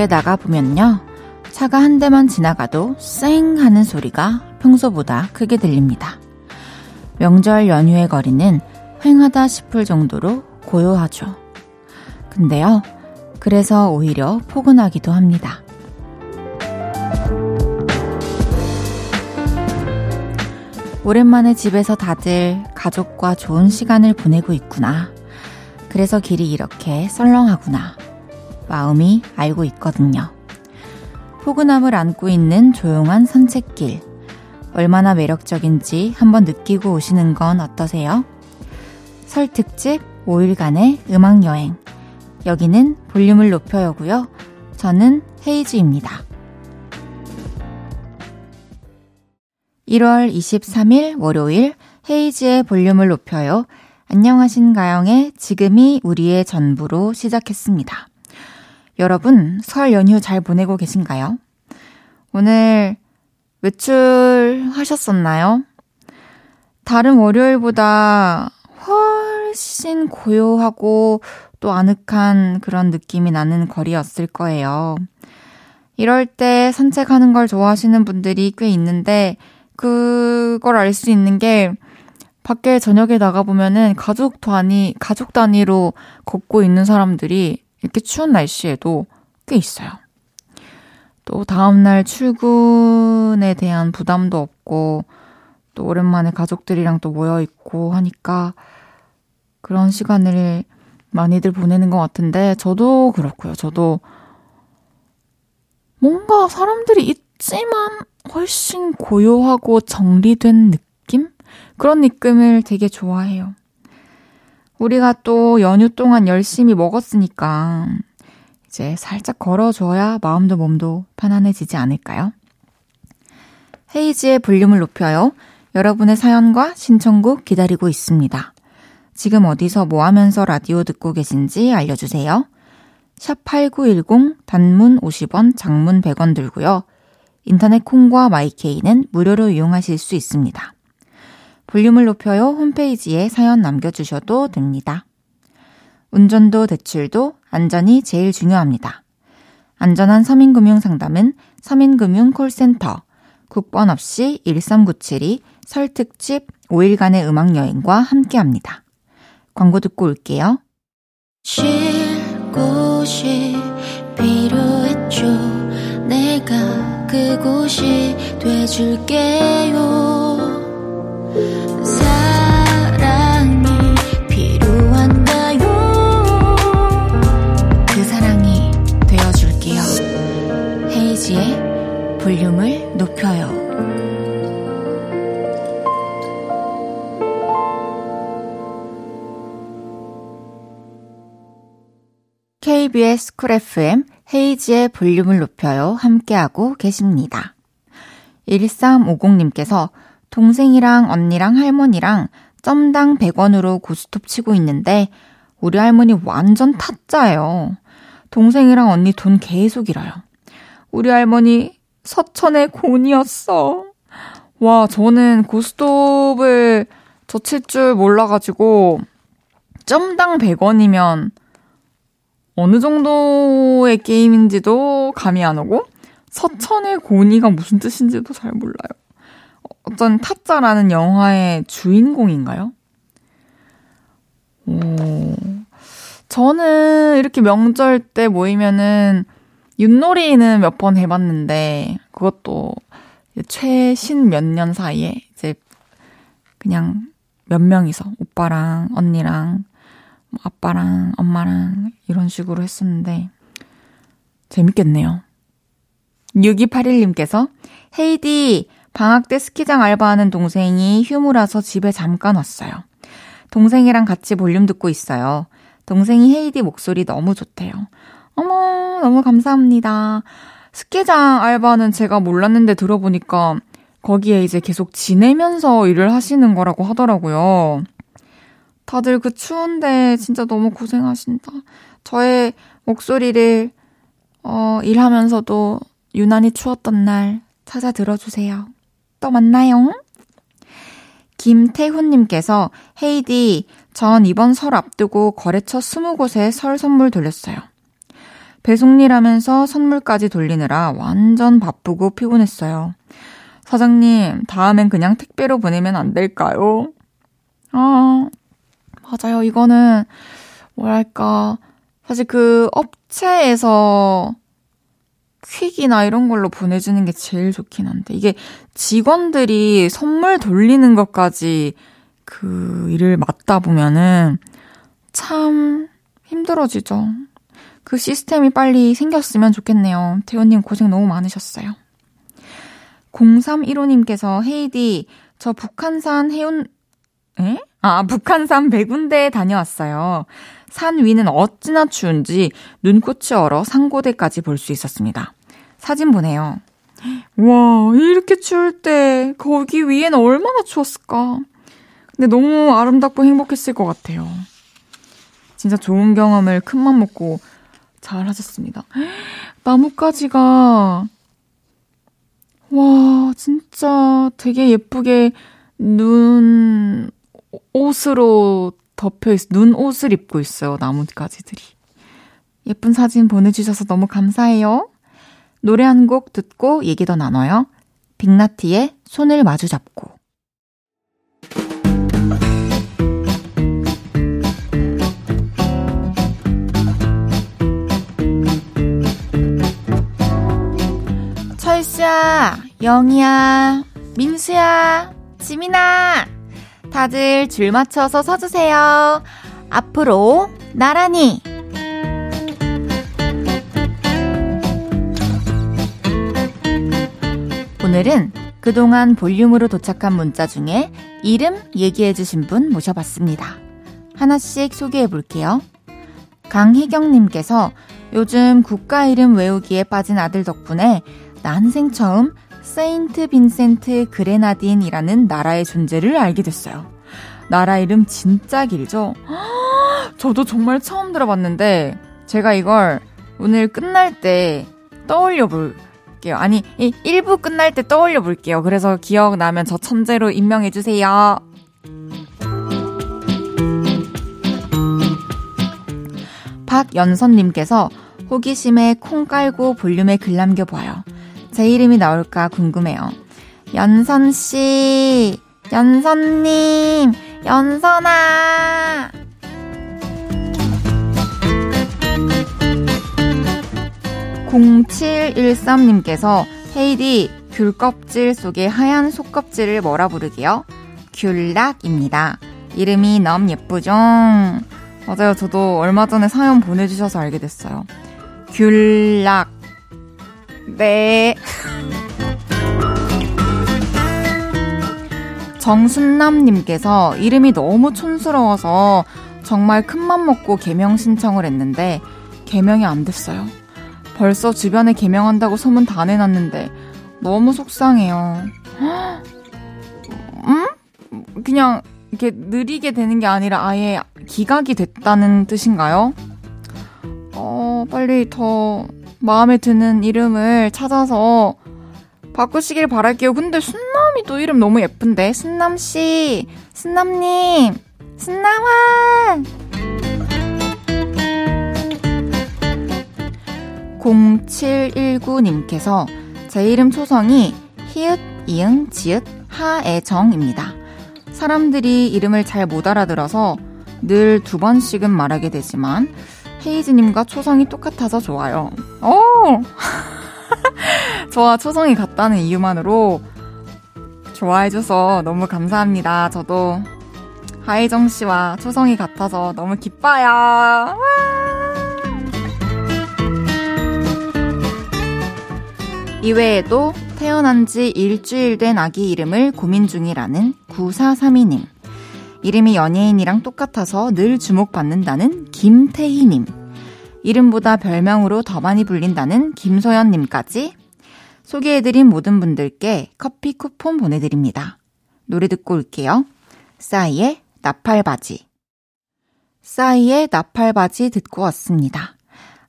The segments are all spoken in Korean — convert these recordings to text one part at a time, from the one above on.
밖에 나가보면요. 차가 한 대만 지나가도 쌩 하는 소리가 평소보다 크게 들립니다. 명절 연휴의 거리는 휑하다 싶을 정도로 고요하죠. 근데요, 그래서 오히려 포근하기도 합니다. 오랜만에 집에서 다들 가족과 좋은 시간을 보내고 있구나. 그래서 길이 이렇게 썰렁하구나. 마음이 알고 있거든요. 포근함을 안고 있는 조용한 산책길. 얼마나 매력적인지 한번 느끼고 오시는 건 어떠세요? 설 특집 5일간의 음악 여행. 여기는 볼륨을 높여요고요. 저는 헤이즈입니다. 1월 23일 월요일 헤이즈의 볼륨을 높여요. 안녕하신가영의 지금이 우리의 전부로 시작했습니다. 여러분, 설 연휴 잘 보내고 계신가요? 오늘 외출하셨었나요? 다른 월요일보다 훨씬 고요하고 또 아늑한 그런 느낌이 나는 거리였을 거예요. 이럴 때 산책하는 걸 좋아하시는 분들이 꽤 있는데, 그걸 알 수 있는 게, 밖에 저녁에 나가보면은 가족 단위, 가족 단위로 걷고 있는 사람들이 이렇게 추운 날씨에도 꽤 있어요. 또 다음날 출근에 대한 부담도 없고, 또 오랜만에 가족들이랑 또 모여있고 하니까 그런 시간을 많이들 보내는 것 같은데, 저도 그렇고요. 저도 뭔가 사람들이 있지만 훨씬 고요하고 정리된 느낌? 그런 느낌을 되게 좋아해요. 우리가 또 연휴 동안 열심히 먹었으니까 이제 살짝 걸어줘야 마음도 몸도 편안해지지 않을까요? 헤이지의 볼륨을 높여요. 여러분의 사연과 신청곡 기다리고 있습니다. 지금 어디서 뭐 하면서 라디오 듣고 계신지 알려주세요. 샵8910 단문 50원, 장문 100원 들고요. 인터넷 콩과 마이케이는 무료로 이용하실 수 있습니다. 볼륨을 높여요 홈페이지에 사연 남겨주셔도 됩니다. 운전도 대출도 안전이 제일 중요합니다. 안전한 서민금융 상담은 서민금융 콜센터 국번 없이 1397이 설 특집 5일간의 음악여행과 함께합니다. 광고 듣고 올게요. 쉴 곳이 필요했죠. 내가 그곳이 돼줄게요. 볼륨을 높여요. KBS Cool FM 헤이즈의 볼륨을 높여요. 함께하고 계십니다. 1350님께서 동생이랑 언니랑 할머니랑 점당 100원으로 고스톱 치고 있는데 우리 할머니 완전 타짜예요. 동생이랑 언니 돈 계속 잃어요. 우리 할머니 서천의 고니였어. 와, 저는 고스톱을 저칠 줄 몰라가지고 점당 100원이면 어느 정도의 게임인지도 감이 안 오고 서천의 곤이가 무슨 뜻인지도 잘 몰라요. 어떤 타짜라는 영화의 주인공인가요? 오. 저는 이렇게 명절 때 모이면은 윷놀이는 몇 번 해봤는데 그것도 최신 몇 년 사이에 이제 그냥 몇 명이서 오빠랑 언니랑 뭐 아빠랑 엄마랑 이런 식으로 했었는데 재밌겠네요. 6281님께서 헤이디 방학 때 스키장 알바하는 동생이 휴무라서 집에 잠깐 왔어요. 동생이랑 같이 볼륨 듣고 있어요. 동생이 헤이디 목소리 너무 좋대요. 어머, 너무 감사합니다. 스키장 알바는 제가 몰랐는데 들어보니까 거기에 이제 계속 지내면서 일을 하시는 거라고 하더라고요. 다들 그 추운데 진짜 너무 고생하신다. 저의 목소리를, 어, 일하면서도 유난히 추웠던 날 찾아 들어주세요. 또 만나요. 김태훈님께서 헤이디, 전 이번 설 앞두고 거래처 20곳에 설 선물 돌렸어요. 배송일 하면서 선물까지 돌리느라 완전 바쁘고 피곤했어요. 사장님, 다음엔 그냥 택배로 보내면 안 될까요? 아, 맞아요. 이거는, 뭐랄까. 사실 그 업체에서 퀵이나 이런 걸로 보내주는 게 제일 좋긴 한데, 이게 직원들이 선물 돌리는 것까지 그 일을 맡다 보면은 참 힘들어지죠. 그 시스템이 빨리 생겼으면 좋겠네요. 태호님 고생 너무 많으셨어요. 0315님께서 헤이디, 저 북한산 해운, 에? 아, 북한산 백운대에 다녀왔어요. 산 위는 어찌나 추운지 눈꽃이 얼어 상고대까지 볼 수 있었습니다. 사진 보내요. 와, 이렇게 추울 때 거기 위에는 얼마나 추웠을까? 근데 너무 아름답고 행복했을 것 같아요. 진짜 좋은 경험을 큰 맘 먹고 잘 하셨습니다. 나뭇가지가, 와, 진짜 되게 예쁘게 눈 옷으로 덮여 있어. 눈 옷을 입고 있어요. 나뭇가지들이. 예쁜 사진 보내주셔서 너무 감사해요. 노래 한 곡 듣고 얘기 더 나눠요. 빅나티의 손을 마주 잡고. 철수야, 영희야, 민수야, 지민아. 다들 줄 맞춰서 서주세요. 앞으로 나란히. 오늘은 그동안 볼륨으로 도착한 문자 중에 이름 얘기해주신 분 모셔봤습니다. 하나씩 소개해 볼게요. 강혜경님께서 요즘 국가 이름 외우기에 빠진 아들 덕분에 난생 처음 세인트 빈센트 그레나딘이라는 나라의 존재를 알게 됐어요. 나라 이름 진짜 길죠? 저도 정말 처음 들어봤는데 제가 이걸 오늘 끝날 때 떠올려 볼게요. 아니, 1부 끝날 때 떠올려 볼게요. 그래서 기억나면 저 천재로 임명해 주세요. 박연선님께서 호기심에 콩 깔고 볼륨에 글 남겨봐요. 제 이름이 나올까 궁금해요. 연선씨, 연선님, 연선아! (0713님께서) 헤이디 귤 껍질 속에 하얀 속껍질을 뭐라 부르게요? 귤락입니다. 이름이 너무 예쁘죠? 맞아요. 저도 얼마 전에 사연 보내주셔서 알게 됐어요. 귤락. 네. 정순남님께서 이름이 너무 촌스러워서 정말 큰맘 먹고 개명 신청을 했는데 개명이 안 됐어요. 벌써 주변에 개명한다고 소문 다 내놨는데 너무 속상해요. 음? 그냥 이렇게 느리게 되는 게 아니라 아예 기각이 됐다는 뜻인가요? 어, 빨리 더 마음에 드는 이름을 찾아서 바꾸시길 바랄게요. 근데 순남이 또 이름 너무 예쁜데. 순남씨, 순남님, 순남아! 0719님께서 제 이름 초성이 히읗, 이응, 지읒, 하애정입니다. 사람들이 이름을 잘 못 알아들어서 늘 두 번씩은 말하게 되지만 헤이즈님과 초성이 똑같아서 좋아요. 오! 저와 초성이 같다는 이유만으로 좋아해줘서 너무 감사합니다. 저도 하이정 씨와 초성이 같아서 너무 기뻐요. 와! 이외에도 태어난 지 일주일 된 아기 이름을 고민 중이라는 9432님. 이름이 연예인이랑 똑같아서 늘 주목받는다는 김태희님. 이름보다 별명으로 더 많이 불린다는 김소연님까지 소개해드린 모든 분들께 커피 쿠폰 보내드립니다. 노래 듣고 올게요. 싸이의 나팔바지. 싸이의 나팔바지 듣고 왔습니다.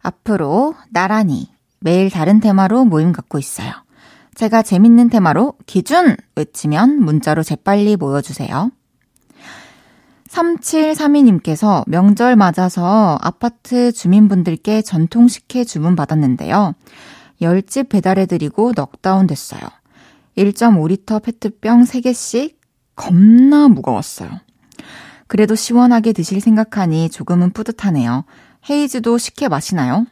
앞으로 나란히 매일 다른 테마로 모임 갖고 있어요. 제가 재밌는 테마로 기준 외치면 문자로 재빨리 모여주세요. 3732님께서 명절 맞아서 아파트 주민분들께 전통 식혜 주문 받았는데요. 10집 배달해드리고 넉다운 됐어요. 1.5리터 페트병 3개씩 겁나 무거웠어요. 그래도 시원하게 드실 생각하니 조금은 뿌듯하네요. 헤이즈도 식혜 마시나요?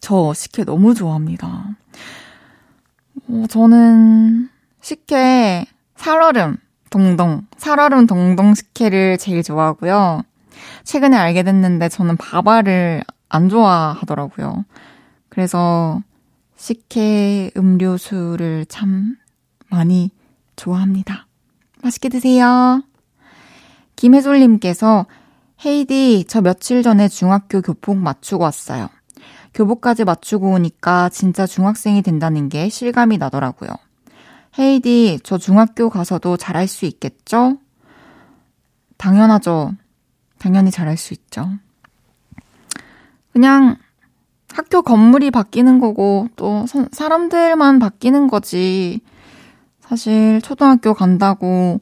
저 식혜 너무 좋아합니다. 어, 저는 식혜 살얼음 동동, 살얼음 동동 식혜를 제일 좋아하고요. 최근에 알게 됐는데 저는 바바를 안 좋아하더라고요. 그래서 식혜 음료수를 참 많이 좋아합니다. 맛있게 드세요. 김혜솔님께서 헤이디, 저 며칠 전에 중학교 교복 맞추고 왔어요. 교복까지 맞추고 오니까 진짜 중학생이 된다는 게 실감이 나더라고요. 헤이디, 저 중학교 가서도 잘할 수 있겠죠? 당연하죠. 당연히 잘할 수 있죠. 그냥 학교 건물이 바뀌는 거고 또 사람들만 바뀌는 거지. 사실 초등학교 간다고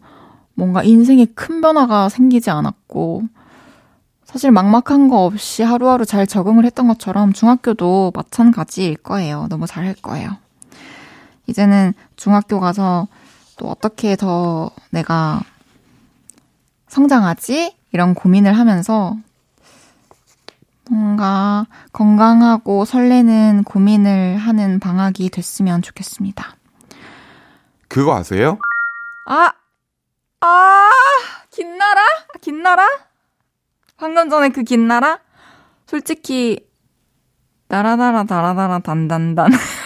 뭔가 인생에 큰 변화가 생기지 않았고 사실 막막한 거 없이 하루하루 잘 적응을 했던 것처럼 중학교도 마찬가지일 거예요. 너무 잘할 거예요. 이제는 중학교 가서 또 어떻게 더 내가 성장하지? 이런 고민을 하면서 뭔가 건강하고 설레는 고민을 하는 방학이 됐으면 좋겠습니다. 그거 아세요? 아! 아! 긴나라? 긴나라? 방금 전에 그 긴나라? 솔직히, 나라나라 다라다라 단단단.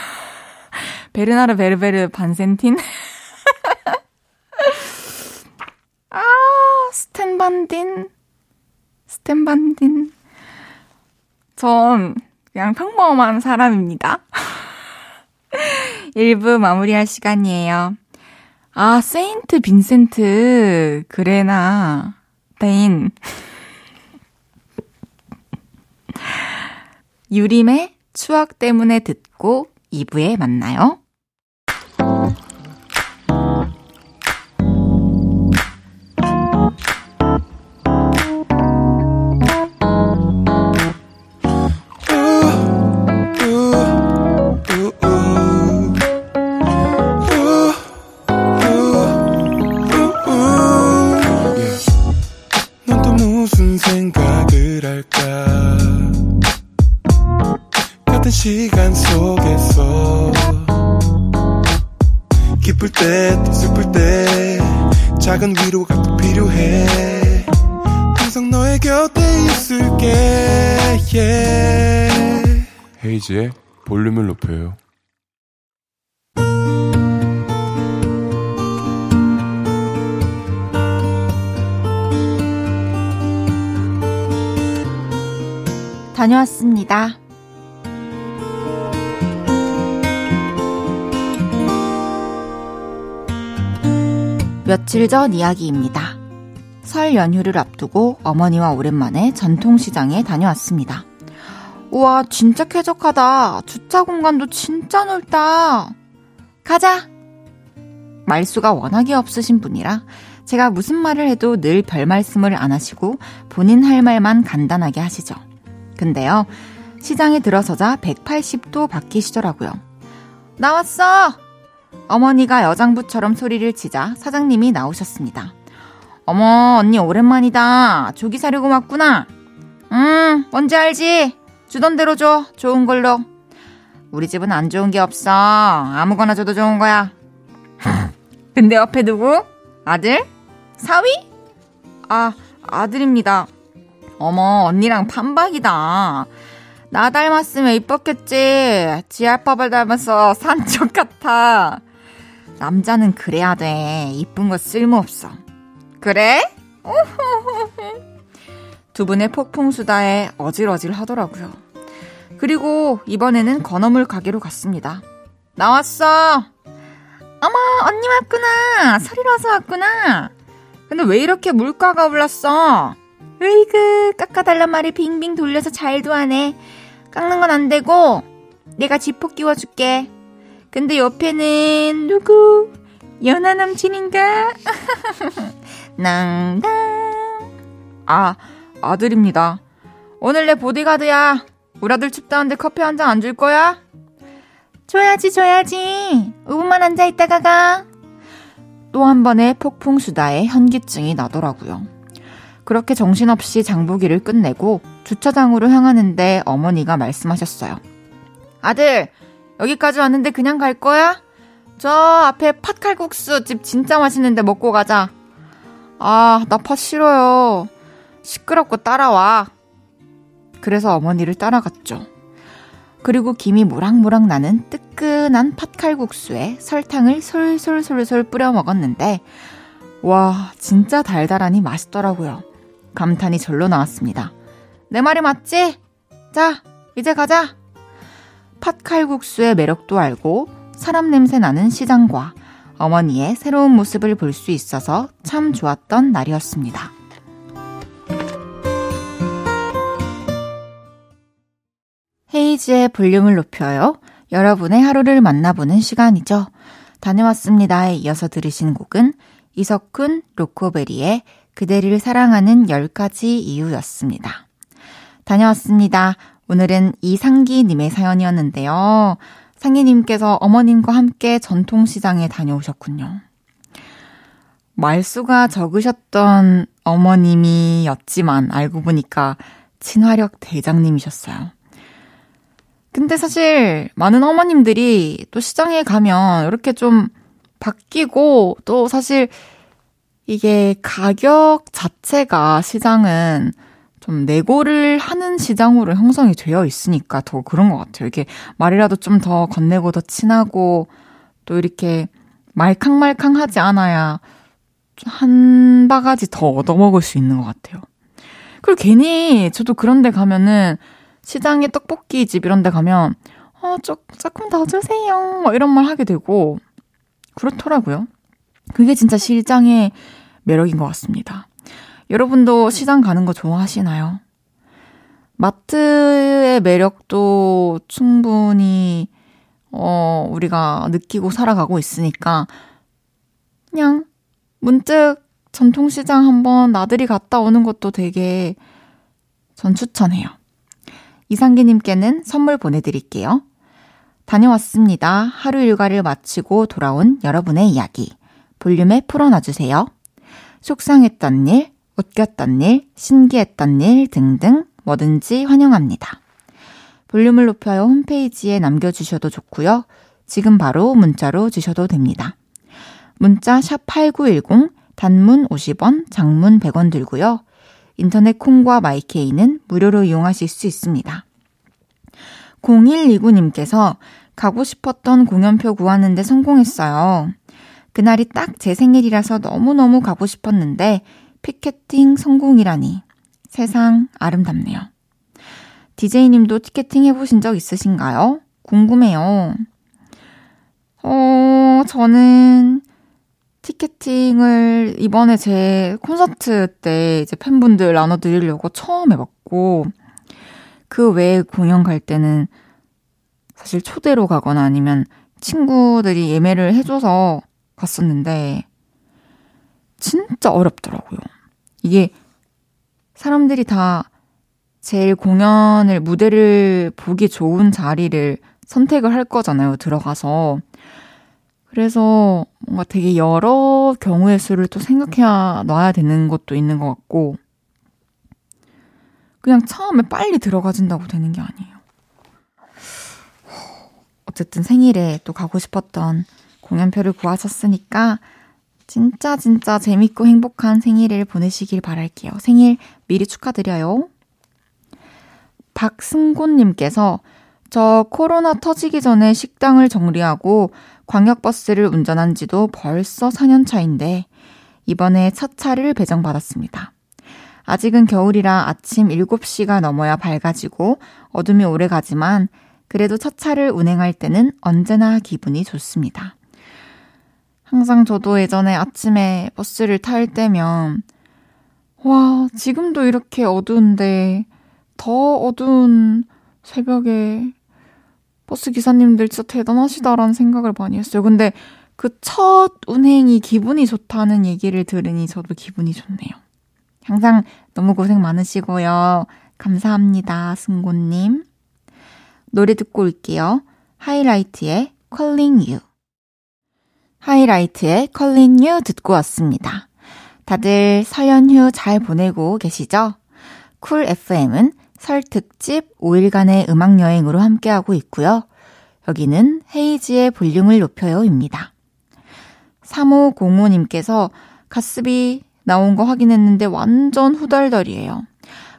베르나르 베르베르 반센틴? 아, 스탠반딘. 스탠반딘. 전 그냥 평범한 사람입니다. 1부 마무리할 시간이에요. 아, 세인트 빈센트 그레나 데인 유림의 추억 때문에 듣고 2부에 만나요. 헤이지의 볼륨을 높여요. 다녀왔습니다. 며칠 전 이야기입니다. 설 연휴를 앞두고 어머니와 오랜만에 전통시장에 다녀왔습니다. 우와, 진짜 쾌적하다. 주차 공간도 진짜 넓다. 가자! 말수가 워낙에 없으신 분이라 제가 무슨 말을 해도 늘 별 말씀을 안 하시고 본인 할 말만 간단하게 하시죠. 근데요, 시장에 들어서자 180도 바뀌시더라고요. 나왔어! 어머니가 여장부처럼 소리를 치자 사장님이 나오셨습니다. 어머, 언니 오랜만이다. 조기 사려고 왔구나. 음, 뭔지 알지? 주던 대로 줘. 좋은 걸로. 우리 집은 안 좋은 게 없어. 아무거나 줘도 좋은 거야. 근데 옆에 누구? 아들? 사위? 아, 아들입니다. 어머, 언니랑 판박이다. 나 닮았으면 이뻤겠지. 지알밥을 닮아서 산적 같아. 남자는 그래야 돼. 이쁜 거 쓸모없어. 그래? 두 분의 폭풍수다에 어질어질 하더라고요. 그리고 이번에는 건어물 가게로 갔습니다. 나왔어! 어머, 언니 왔구나! 설이라서 왔구나! 근데 왜 이렇게 물가가 올랐어? 으이그, 깎아달란 말이 빙빙 돌려서 잘도 하네. 깎는 건 안 되고, 내가 지퍼 끼워줄게. 근데 옆에는 누구? 연하 남친인가? 낭당. 아, 아들입니다. 오늘 내 보디가드야. 우리 아들 춥다는데 커피 한 잔 안 줄 거야? 줘야지, 줘야지. 5분만 앉아있다가 가. 또 한 번의 폭풍 수다에 현기증이 나더라고요. 그렇게 정신없이 장보기를 끝내고 주차장으로 향하는데 어머니가 말씀하셨어요. 아들, 여기까지 왔는데 그냥 갈 거야? 저 앞에 팥칼국수 집 진짜 맛있는데 먹고 가자. 아, 나 팥 싫어요. 시끄럽고 따라와. 그래서 어머니를 따라갔죠. 그리고 김이 모락모락 나는 뜨끈한 팥칼국수에 설탕을 솔솔솔솔 뿌려 먹었는데, 와, 진짜 달달하니 맛있더라고요. 감탄이 절로 나왔습니다. 내 말이 맞지? 자, 이제 가자. 팥칼국수의 매력도 알고 사람 냄새 나는 시장과 어머니의 새로운 모습을 볼 수 있어서 참 좋았던 날이었습니다. 헤이즈의 볼륨을 높여요. 여러분의 하루를 만나보는 시간이죠. 다녀왔습니다에 이어서 들으신 곡은 이석훈 로코베리의 그대를 사랑하는 10가지 이유였습니다. 다녀왔습니다. 오늘은 이상기님의 사연이었는데요. 상기님께서 어머님과 함께 전통시장에 다녀오셨군요. 말수가 적으셨던 어머님이었지만 알고 보니까 친화력 대장님이셨어요. 근데 사실 많은 어머님들이 또 시장에 가면 이렇게 좀 바뀌고 또 사실 이게 가격 자체가 시장은 좀 내고를 하는 시장으로 형성이 되어 있으니까 더 그런 것 같아요. 이게 말이라도 좀 더 건네고 더 친하고 또 이렇게 말캉말캉하지 않아야 한 바가지 더 얻어먹을 수 있는 것 같아요. 그리고 괜히 저도 그런 데 가면은 시장에 떡볶이 집 이런 데 가면 어, 조, 조금 더 주세요. 뭐 이런 말 하게 되고 그렇더라고요. 그게 진짜 시장의 매력인 것 같습니다. 여러분도 시장 가는 거 좋아하시나요? 마트의 매력도 충분히 어, 우리가 느끼고 살아가고 있으니까 그냥 문득 전통시장 한번 나들이 갔다 오는 것도 되게 전 추천해요. 이상기님께는 선물 보내드릴게요. 다녀왔습니다. 하루 일과를 마치고 돌아온 여러분의 이야기. 볼륨에 풀어놔주세요. 속상했던 일, 웃겼던 일, 신기했던 일 등등 뭐든지 환영합니다. 볼륨을 높여요 홈페이지에 남겨주셔도 좋고요. 지금 바로 문자로 주셔도 됩니다. 문자 샵 8910, 단문 50원, 장문 100원 들고요. 인터넷 콩과 마이케이는 무료로 이용하실 수 있습니다. 0129님께서 가고 싶었던 공연표 구하는데 성공했어요. 그날이 딱 제 생일이라서 너무너무 가고 싶었는데 피켓팅 성공이라니 세상 아름답네요. DJ님도 티켓팅 해보신 적 있으신가요? 궁금해요. 어, 저는 티켓팅을 이번에 제 콘서트 때 이제 팬분들 나눠드리려고 처음 해봤고, 그 외에 공연 갈 때는 사실 초대로 가거나 아니면 친구들이 예매를 해줘서 갔었는데, 진짜 어렵더라고요. 이게 사람들이 다 제일 공연을, 무대를 보기 좋은 자리를 선택을 할 거잖아요, 들어가서. 그래서 뭔가 되게 여러 경우의 수를 또 생각해 놔야 되는 것도 있는 것 같고, 그냥 처음에 빨리 들어가진다고 되는 게 아니에요. 어쨌든 생일에 또 가고 싶었던 공연표를 구하셨으니까, 진짜 진짜 재밌고 행복한 생일을 보내시길 바랄게요. 생일 미리 축하드려요. 박승곤님께서 저 코로나 터지기 전에 식당을 정리하고 광역버스를 운전한 지도 벌써 4년 차인데 이번에 첫 차를 배정받았습니다. 아직은 겨울이라 아침 7시가 넘어야 밝아지고 어둠이 오래 가지만 그래도 첫 차를 운행할 때는 언제나 기분이 좋습니다. 항상 저도 예전에 아침에 버스를 탈 때면 와, 지금도 이렇게 어두운데 더 어두운 새벽에 버스 기사님들 진짜 대단하시다라는 생각을 많이 했어요. 근데 그 첫 운행이 기분이 좋다는 얘기를 들으니 저도 기분이 좋네요. 항상 너무 고생 많으시고요. 감사합니다, 승고님. 노래 듣고 올게요. 하이라이트의 Calling You. 하이라이트의 Calling You 듣고 왔습니다. 다들 설 연휴 잘 보내고 계시죠? 쿨 FM은 설 특집 5일간의 음악 여행으로 함께하고 있고요. 여기는 헤이지의 볼륨을 높여요입니다. 3505님께서 가스비 나온 거 확인했는데 완전 후덜덜이에요.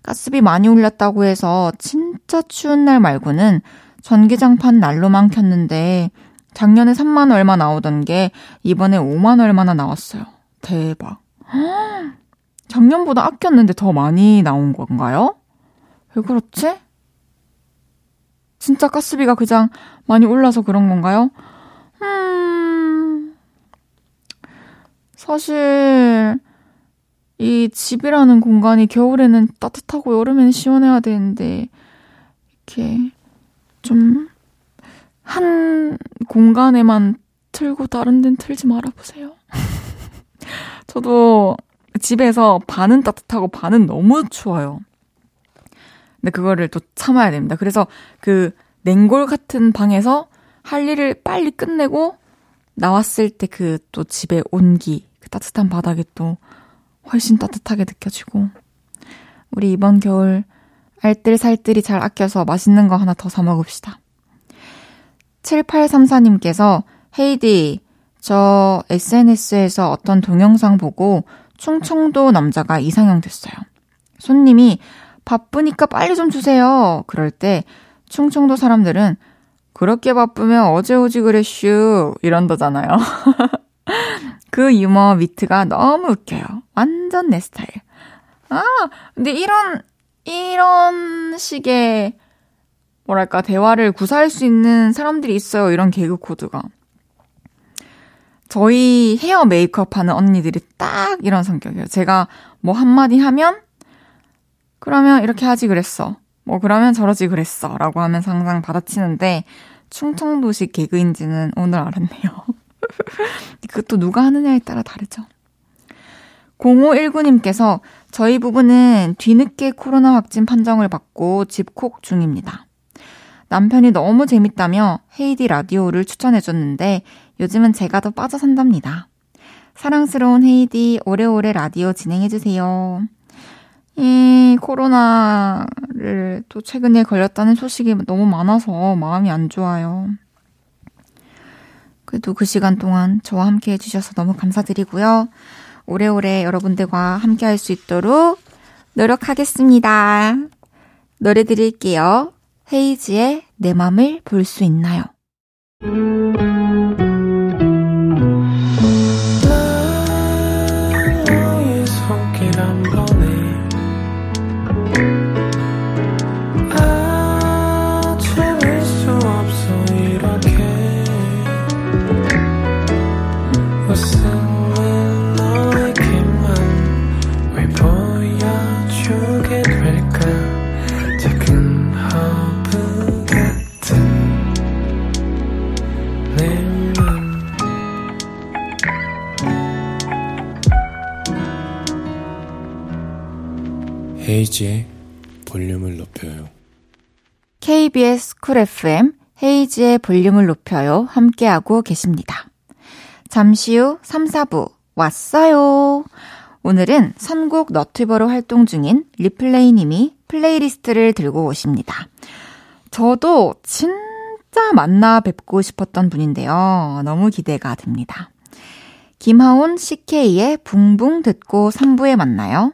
가스비 많이 올랐다고 해서 진짜 추운 날 말고는 전기장판 날로만 켰는데 작년에 3만 얼마 나오던 게 이번에 5만 얼마나 나왔어요. 대박. 작년보다 아꼈는데 더 많이 나온 건가요? 왜 그렇지? 진짜 가스비가 그냥 많이 올라서 그런 건가요? 음, 사실, 이 집이라는 공간이 겨울에는 따뜻하고 여름에는 시원해야 되는데, 이렇게 좀, 한 공간에만 틀고 다른 데는 틀지 말아보세요. 저도 집에서 반은 따뜻하고 반은 너무 추워요. 근데 그거를 또 참아야 됩니다. 그래서 그 냉골 같은 방에서 할 일을 빨리 끝내고 나왔을 때 그 또 집의 온기, 그 따뜻한 바닥이 또 훨씬 따뜻하게 느껴지고 우리 이번 겨울 알뜰살뜰히 잘 아껴서 맛있는 거 하나 더 사 먹읍시다. 7834님께서 헤이디, 저 SNS에서 어떤 동영상 보고 충청도 남자가 이상형 됐어요. 손님이 바쁘니까 빨리 좀 주세요. 그럴 때 충청도 사람들은 그렇게 바쁘면 어제 오지 그랬슈 이런다잖아요. 그 유머 위트가 너무 웃겨요. 완전 내 스타일. 아, 근데 이런 이런 식의 뭐랄까 대화를 구사할 수 있는 사람들이 있어요. 이런 개그 코드가. 저희 헤어 메이크업 하는 언니들이 딱 이런 성격이에요. 제가 뭐 한마디 하면 그러면 이렇게 하지 그랬어. 뭐 그러면 저러지 그랬어. 라고 하면서 항상 받아치는데 충청도식 개그인지는 오늘 알았네요. 그것도 누가 하느냐에 따라 다르죠. 0519님께서 저희 부부는 뒤늦게 코로나 확진 판정을 받고 집콕 중입니다. 남편이 너무 재밌다며 헤이디 라디오를 추천해줬는데 요즘은 제가 더 빠져 산답니다. 사랑스러운 헤이디 오래오래 라디오 진행해주세요. 이 코로나를 또 최근에 걸렸다는 소식이 너무 많아서 마음이 안 좋아요. 그래도 그 시간 동안 저와 함께 해주셔서 너무 감사드리고요. 오래오래 여러분들과 함께 할 수 있도록 노력하겠습니다. 노래 드릴게요. 헤이지의 내 맘을 볼 수 있나요? 헤이즈의 볼륨을 높여요. KBS Cool FM 헤이즈의 볼륨을 높여요. 함께하고 계십니다. 잠시 후 3, 4부 왔어요. 오늘은 선곡 너튜버로 활동 중인 리플레이님이 playlist를 들고 오십니다. 저도 진짜 만나 뵙고 싶었던 분인데요. 너무 기대가 됩니다. 김하온 CK의 붕붕 듣고 3부에 만나요.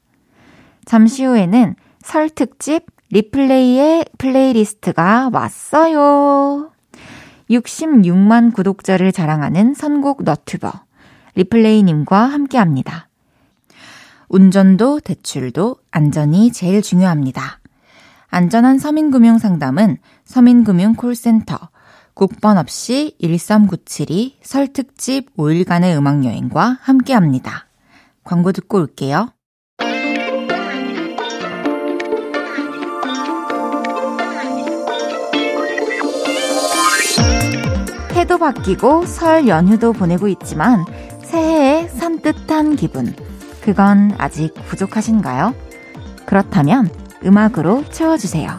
잠시 후에는 설 특집 리플레이의 playlist가 왔어요. 66만 구독자를 자랑하는 선곡 너튜버 리플레이님과 함께합니다. 운전도 대출도 안전이 제일 중요합니다. 안전한 서민금융 상담은 서민금융 콜센터 국번 없이 1397이 설특집 5일간의 음악여행과 함께합니다. 광고 듣고 올게요. 해도 바뀌고 설 연휴도 보내고 있지만 새해에 산뜻한 기분. 그건 아직 부족하신가요? 그렇다면 음악으로 채워주세요.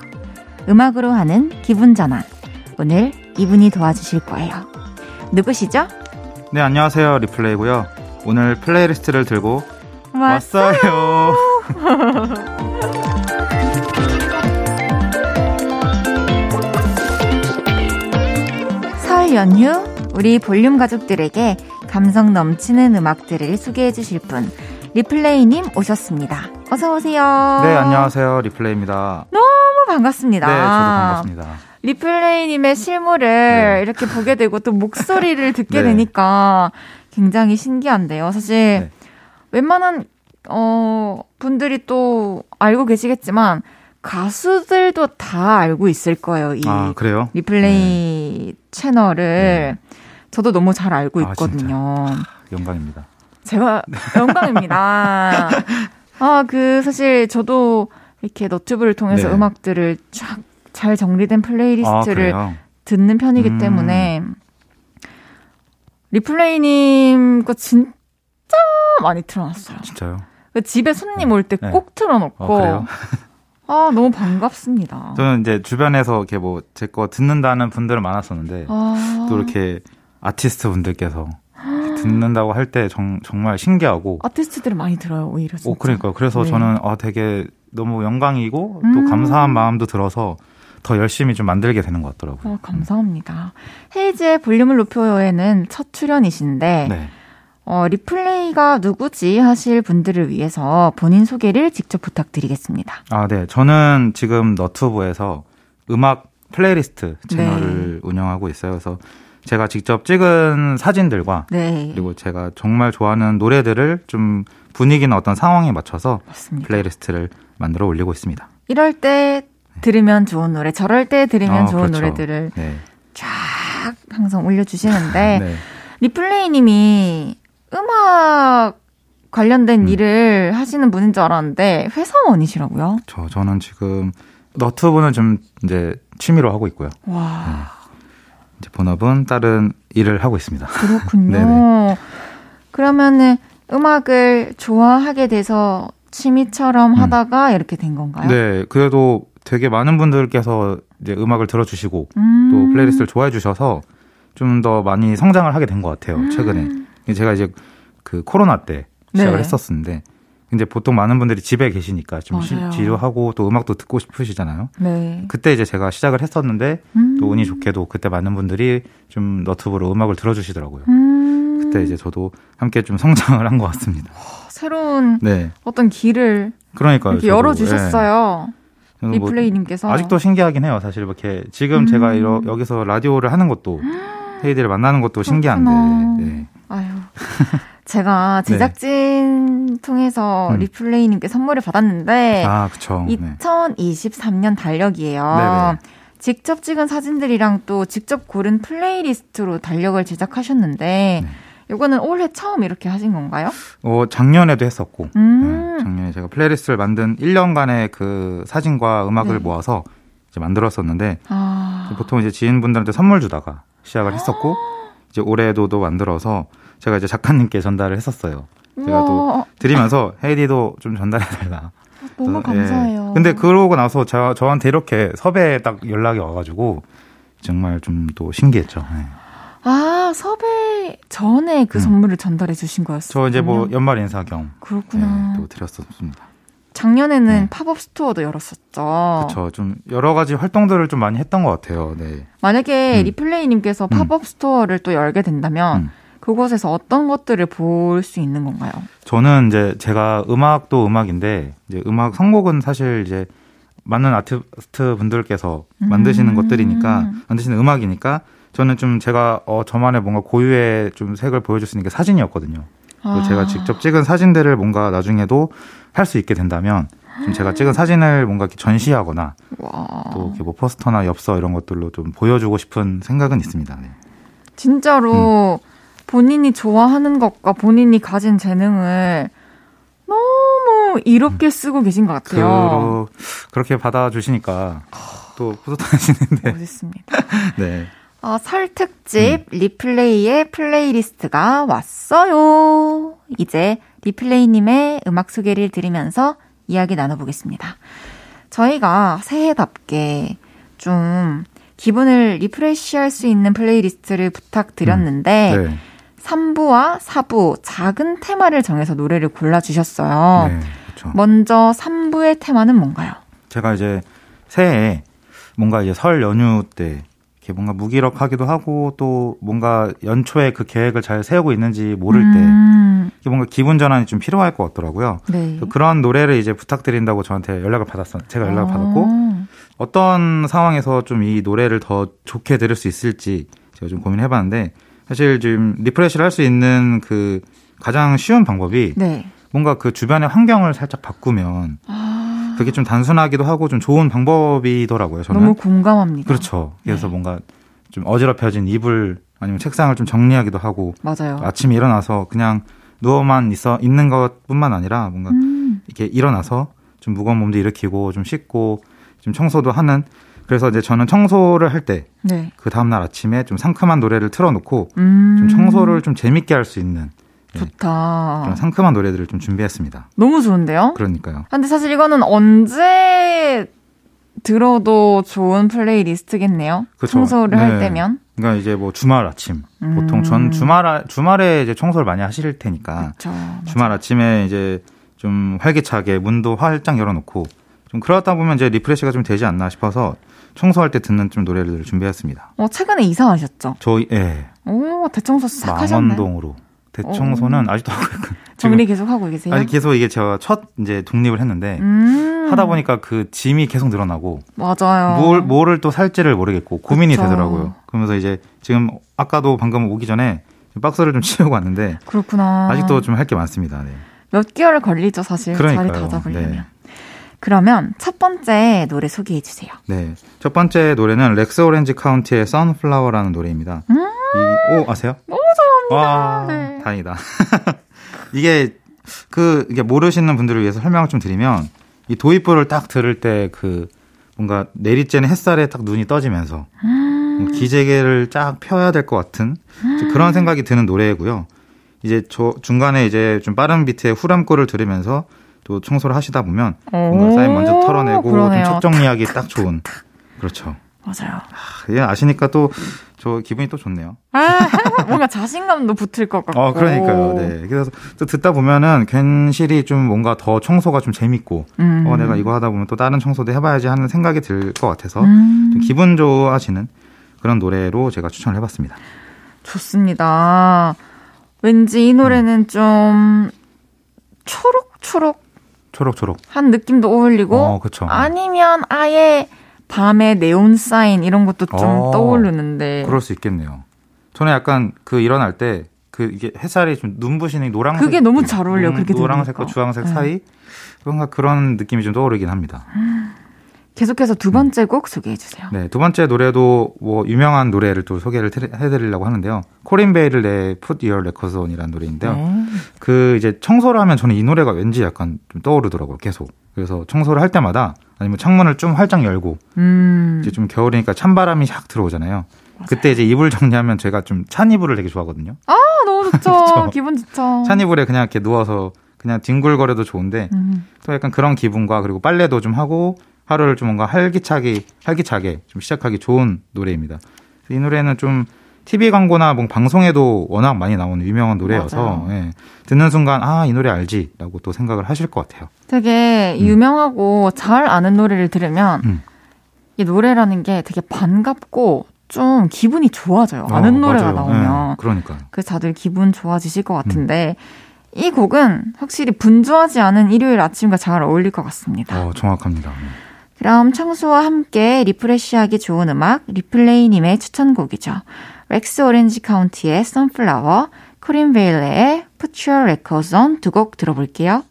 음악으로 하는 기분 전환. 오늘 이분이 도와주실 거예요. 누구시죠? 네, 안녕하세요. 리플레이고요. 오늘 플레이리스트를 들고 왔어요. 왔어요. 설 연휴 우리 볼륨 가족들에게 감성 넘치는 음악들을 소개해 주실 분 리플레이님 오셨습니다. 어서 오세요. 네, 안녕하세요. 리플레이입니다. 너무 반갑습니다. 네, 저도 반갑습니다. 리플레이님의 실물을 네. 이렇게 보게 되고 또 목소리를 듣게 네. 되니까 굉장히 신기한데요. 사실 네. 웬만한 어 분들이 또 알고 계시겠지만 가수들도 다 알고 있을 거예요. 이 아, 그래요? 리플레이 채널을 저도 너무 잘 알고 아, 있거든요. 영광입니다. 제가 영광입니다. 아, 그 사실 저도 이렇게 너튜브를 통해서 네. 음악들을 쫙 잘 정리된 아, 플레이리스트를 그래요? 듣는 편이기 음. 때문에 리플레이님 거 진짜 많이 틀어놨어요. 진짜요? 그 집에 손님 올때 네. 꼭 아, 틀어놓고 그래요? 아 너무 반갑습니다. 저는 이제 주변에서 이렇게 뭐 제 거 듣는다는 분들은 많았었는데 아, 또 이렇게 아티스트 분들께서 듣는다고 할 때 정말 신기하고 아티스트들을 많이 들어요 오히려 진짜. 오, 그러니까요. 그래서 네. 저는 아, 되게 너무 영광이고 음. 또 감사한 마음도 들어서 더 열심히 좀 만들게 되는 것 같더라고요. 어, 감사합니다. 헤이즈의 볼륨을 높여요에는 첫 출연이신데 네. 어, 리플레이가 누구지 하실 분들을 위해서 본인 소개를 직접 부탁드리겠습니다. 아, 네. 저는 지금 너튜브에서 음악 플레이리스트 채널을 운영하고 있어요. 그래서 제가 직접 찍은 사진들과 네, 그리고 제가 정말 좋아하는 노래들을 좀 분위기나 어떤 상황에 맞춰서 맞습니다. 플레이리스트를 만들어 올리고 있습니다. 이럴 때 들으면 좋은 노래, 저럴 때 들으면 어, 좋은 그렇죠. 노래들을 네. 쫙 항상 올려주시는데 네. 리플레이님이 음악 관련된 음. 일을 하시는 분인 줄 알았는데 회사원이시라고요? 저 저는 지금 너튜브는 좀 이제 취미로 하고 있고요. 와 이제 본업은 다른 일을 하고 있습니다. 그렇군요. 네네. 그러면은 음악을 좋아하게 돼서 취미처럼 음. 하다가 이렇게 된 건가요? 네, 그래도 되게 많은 분들께서 이제 음악을 들어주시고 음. 또 플레이리스트를 좋아해 주셔서 좀 더 많이 성장을 하게 된 것 같아요. 최근에 제가 이제 그 코로나 때 시작을 음. 네. 했었는데 이제 보통 많은 분들이 집에 계시니까 좀 시- 맞아요. 지루하고 또 음악도 듣고 싶으시잖아요. 네. 그때 이제 제가 시작을 했었는데 음. 또 운이 좋게도 그때 많은 분들이 좀 너튜브로 음악을 들어주시더라고요. 음. 그때 이제 저도 함께 좀 성장을 한 것 같습니다. 새로운 네, 어떤 길을 그러니까요. 이렇게 열어주셨어요. 예. 저는 뭐 리플레이님께서. 아직도 신기하긴 해요. 사실 이렇게 지금 음. 제가 이러, 여기서 라디오를 하는 것도 헤이디를 만나는 것도 그렇구나. 신기한데. 네. 아유. 제가 제작진 통해서 음. 리플레이님께 선물을 받았는데 아, 그쵸. 네. 2023년 달력이에요. 네네. 직접 찍은 사진들이랑 또 직접 고른 플레이리스트로 달력을 제작하셨는데 네. 요거는 올해 처음 이렇게 하신 건가요? 어, 작년에도 했었고. 음. 네, 작년에 제가 플레이리스트를 만든 1년간의 그 사진과 음악을 네. 모아서 이제 만들었었는데 아. 보통 이제 지인분들한테 선물 주다가 시작을 했었고 이제 올해도 또 만들어서 제가 이제 작가님께 전달을 했었어요. 제가 또 우와, 드리면서 헤이즈도 좀 전달해 달라. 너무 그래서, 예. 감사해요. 근데 그러고 나서 저, 저한테 이렇게 섭외 딱 연락이 와가지고 정말 좀 또 신기했죠. 예. 아, 섭외 전에 그 음. 선물을 전달해 주신 거였어요. 저 이제 뭐 연말 인사 겸 그렇구나. 예, 또 드렸었습니다. 작년에는 네. 팝업 스토어도 열었었죠. 그렇죠. 좀 여러 가지 활동들을 좀 많이 했던 것 같아요. 네. 만약에 음. 리플레이님께서 팝업 스토어를 또 열게 된다면 음. 그곳에서 어떤 것들을 볼 수 있는 건가요? 저는 이제 제가 음악도 음악인데 이제 음악 선곡은 사실 이제 많은 아티스트 분들께서 만드시는 음. 것들이니까 만드시는 음악이니까 저는 좀 제가 어 저만의 뭔가 고유의 좀 색을 보여줄 수 있는 게 사진이었거든요. 아. 제가 직접 찍은 사진들을 뭔가 나중에도 할 수 있게 된다면 좀 제가 찍은 사진을 뭔가 이렇게 전시하거나 와. 또 이렇게 뭐 포스터나 엽서 이런 것들로 좀 보여주고 싶은 생각은 있습니다. 네. 진짜로 음. 본인이 좋아하는 것과 본인이 가진 재능을 너무 이롭게 쓰고 계신 것 같아요. 그, 렇게 받아주시니까 또 뿌듯하시는데. 멋있습니다. 네. 어, 설 특집 음. 리플레이의 플레이리스트가 왔어요. 이제 리플레이님의 음악 소개를 들으면서 이야기 나눠보겠습니다. 저희가 새해답게 좀 기분을 refresh 할 수 있는 플레이리스트를 부탁드렸는데 음. 네. 3부와 4부 작은 테마를 정해서 노래를 골라주셨어요. 네, 그렇죠. 먼저 3부의 테마는 뭔가요? 제가 이제 새해에 뭔가 이제 설 연휴 때 이렇게 뭔가 무기력하기도 하고 또 뭔가 연초에 그 계획을 잘 세우고 있는지 모를 음. 때 뭔가 기분 전환이 좀 필요할 것 같더라고요. 네. 그런 노래를 이제 부탁드린다고 저한테 연락을 받았어. 제가 연락을 아. 받았고 어떤 상황에서 좀 이 노래를 더 좋게 들을 수 있을지 제가 좀 고민해봤는데 사실 지금 리프레시를 할 수 있는 그 가장 쉬운 방법이 네. 뭔가 그 주변의 환경을 살짝 바꾸면 아. 그게 좀 단순하기도 하고 좀 좋은 방법이더라고요. 저는 너무 공감합니다. 그렇죠. 그래서 네. 뭔가 좀 어지럽혀진 이불 아니면 책상을 좀 정리하기도 하고 맞아요. 아침에 일어나서 그냥 누워만 있어 있는 것뿐만 아니라 뭔가 음. 이렇게 일어나서 좀 무거운 몸도 일으키고 좀 씻고 좀 청소도 하는 그래서 이제 저는 청소를 할 때그 네. 그 다음날 아침에 좀 상큼한 노래를 틀어놓고 음. 좀 청소를 좀 재밌게 할 수 있는 네, 좋다. 그런 상큼한 노래들을 좀 준비했습니다. 너무 좋은데요? 그러니까요. 근데 사실 이거는 언제 들어도 좋은 플레이리스트겠네요. 그쵸. 청소를 네. 할 때면. 그러니까 이제 뭐 주말 아침 음. 보통 전 주말 주말에 이제 청소를 많이 하실 테니까 그쵸, 주말 아침에 이제 좀 활기차게 문도 활짝 열어놓고 좀 그러다 보면 이제 refresh가 좀 되지 않나 싶어서 청소할 때 듣는 좀 노래를 준비했습니다. 어, 최근에 이사하셨죠? 저희, 예. 오, 대청소 싹 하셨네. 망원동으로. 대청소는 오. 아직도 하고 있고. 정리 계속 하고 계세요? 아니, 계속 이게 제가 첫 이제 독립을 했는데, 음. 하다 보니까 그 짐이 계속 늘어나고. 맞아요. 뭘, 뭐를 또 살지를 모르겠고, 고민이 그쵸. 되더라고요. 그러면서 이제 지금 아까도 방금 오기 전에 박스를 좀 치우고 왔는데. 그렇구나. 아직도 좀 할 게 많습니다. 네. 몇 개월 걸리죠, 사실. 그러니까요. 자리 다 잡으려면. 네. 그러면 첫 번째 노래 소개해 주세요. 네. 첫 번째 노래는 Rex Orange County의 Sunflower라는 노래입니다. 음~ 이, 오, 아세요? 너무 좋아합니다. 와, 네. 다행이다. 이게 그 이게 모르시는 분들을 위해서 설명을 좀 드리면 이 도입부를 딱 들을 때 그 뭔가 내리쬐는 햇살에 딱 눈이 떠지면서 음~ 기재개를 쫙 펴야 될 것 같은 음~ 그런 생각이 드는 노래고요. 이제 저 중간에 이제 좀 빠른 비트의 후렴구를 들으면서 또 청소를 하시다 보면 뭔가 쌓인 먼저 털어내고 그러네요. 좀 촉정리하기 딱 좋은 그렇죠. 맞아요. 아, 예, 아시니까 또 저 기분이 또 좋네요. 아, 뭔가 자신감도 붙을 것 같고. 어, 그러니까요. 네. 그래서 또 듣다 보면은 괜시리 좀 뭔가 더 청소가 좀 재밌고, 음. 어, 내가 이거 하다 보면 또 다른 청소도 해봐야지 하는 생각이 들 것 같아서 음. 좀 기분 좋아하시는 그런 노래로 제가 추천을 해봤습니다. 좋습니다. 왠지 이 노래는 음. 좀 초록초록 초록초록. 한 느낌도 어울리고. 어, 그쵸. 아니면 아예 밤에 네온 사인 이런 것도 좀 어, 떠오르는데. 그럴 수 있겠네요. 저는 약간 그 일어날 때 그 이게 햇살이 좀 눈부시는 노란색. 그게 너무 잘 어울려. 요 그렇게 노란색과 주황색 네. 사이 뭔가 그런 느낌이 좀 떠오르긴 합니다. 계속해서 두 번째 곡 소개해 주세요. 네, 두 번째 노래도 뭐 유명한 노래를 또 소개를 해드리려고 하는데요. 코린 베일의 Put Your Records On이라는 노래인데요. 네. 그 이제 청소를 하면 저는 이 노래가 왠지 약간 좀 떠오르더라고요, 계속. 그래서 청소를 할 때마다 아니면 창문을 좀 활짝 열고 음. 이제 좀 겨울이니까 찬바람이 샥 들어오잖아요. 맞아요. 그때 이제 이불 정리하면 제가 좀 찬 이불을 되게 좋아하거든요. 아 너무 좋죠. 기분 좋죠. 찬 이불에 그냥 이렇게 누워서 그냥 뒹굴거려도 좋은데 음. 또 약간 그런 기분과 그리고 빨래도 좀 하고 하루를 좀 뭔가 활기차게 활기차게 좀 시작하기 좋은 노래입니다. 이 노래는 좀 TV 광고나 뭐 방송에도 워낙 많이 나오는 유명한 노래여서 예, 듣는 순간 아 이 노래 알지라고 또 생각을 하실 것 같아요. 되게 음. 유명하고 잘 아는 노래를 들으면 음. 이 노래라는 게 되게 반갑고 좀 기분이 좋아져요. 어, 아는 노래가 맞아요. 나오면. 네, 그러니까. 그래서 다들 기분 좋아지실 것 같은데 음. 이 곡은 확실히 분주하지 않은 일요일 아침과 잘 어울릴 것 같습니다. 어, 정확합니다. 네. 그럼 청소와 함께 리프레시하기 좋은 음악 리플레이님의 추천곡이죠. 렉스 오렌지 카운티의 선플라워, 코린 베일리 래의 Put Your Records On 두 곡 들어볼게요.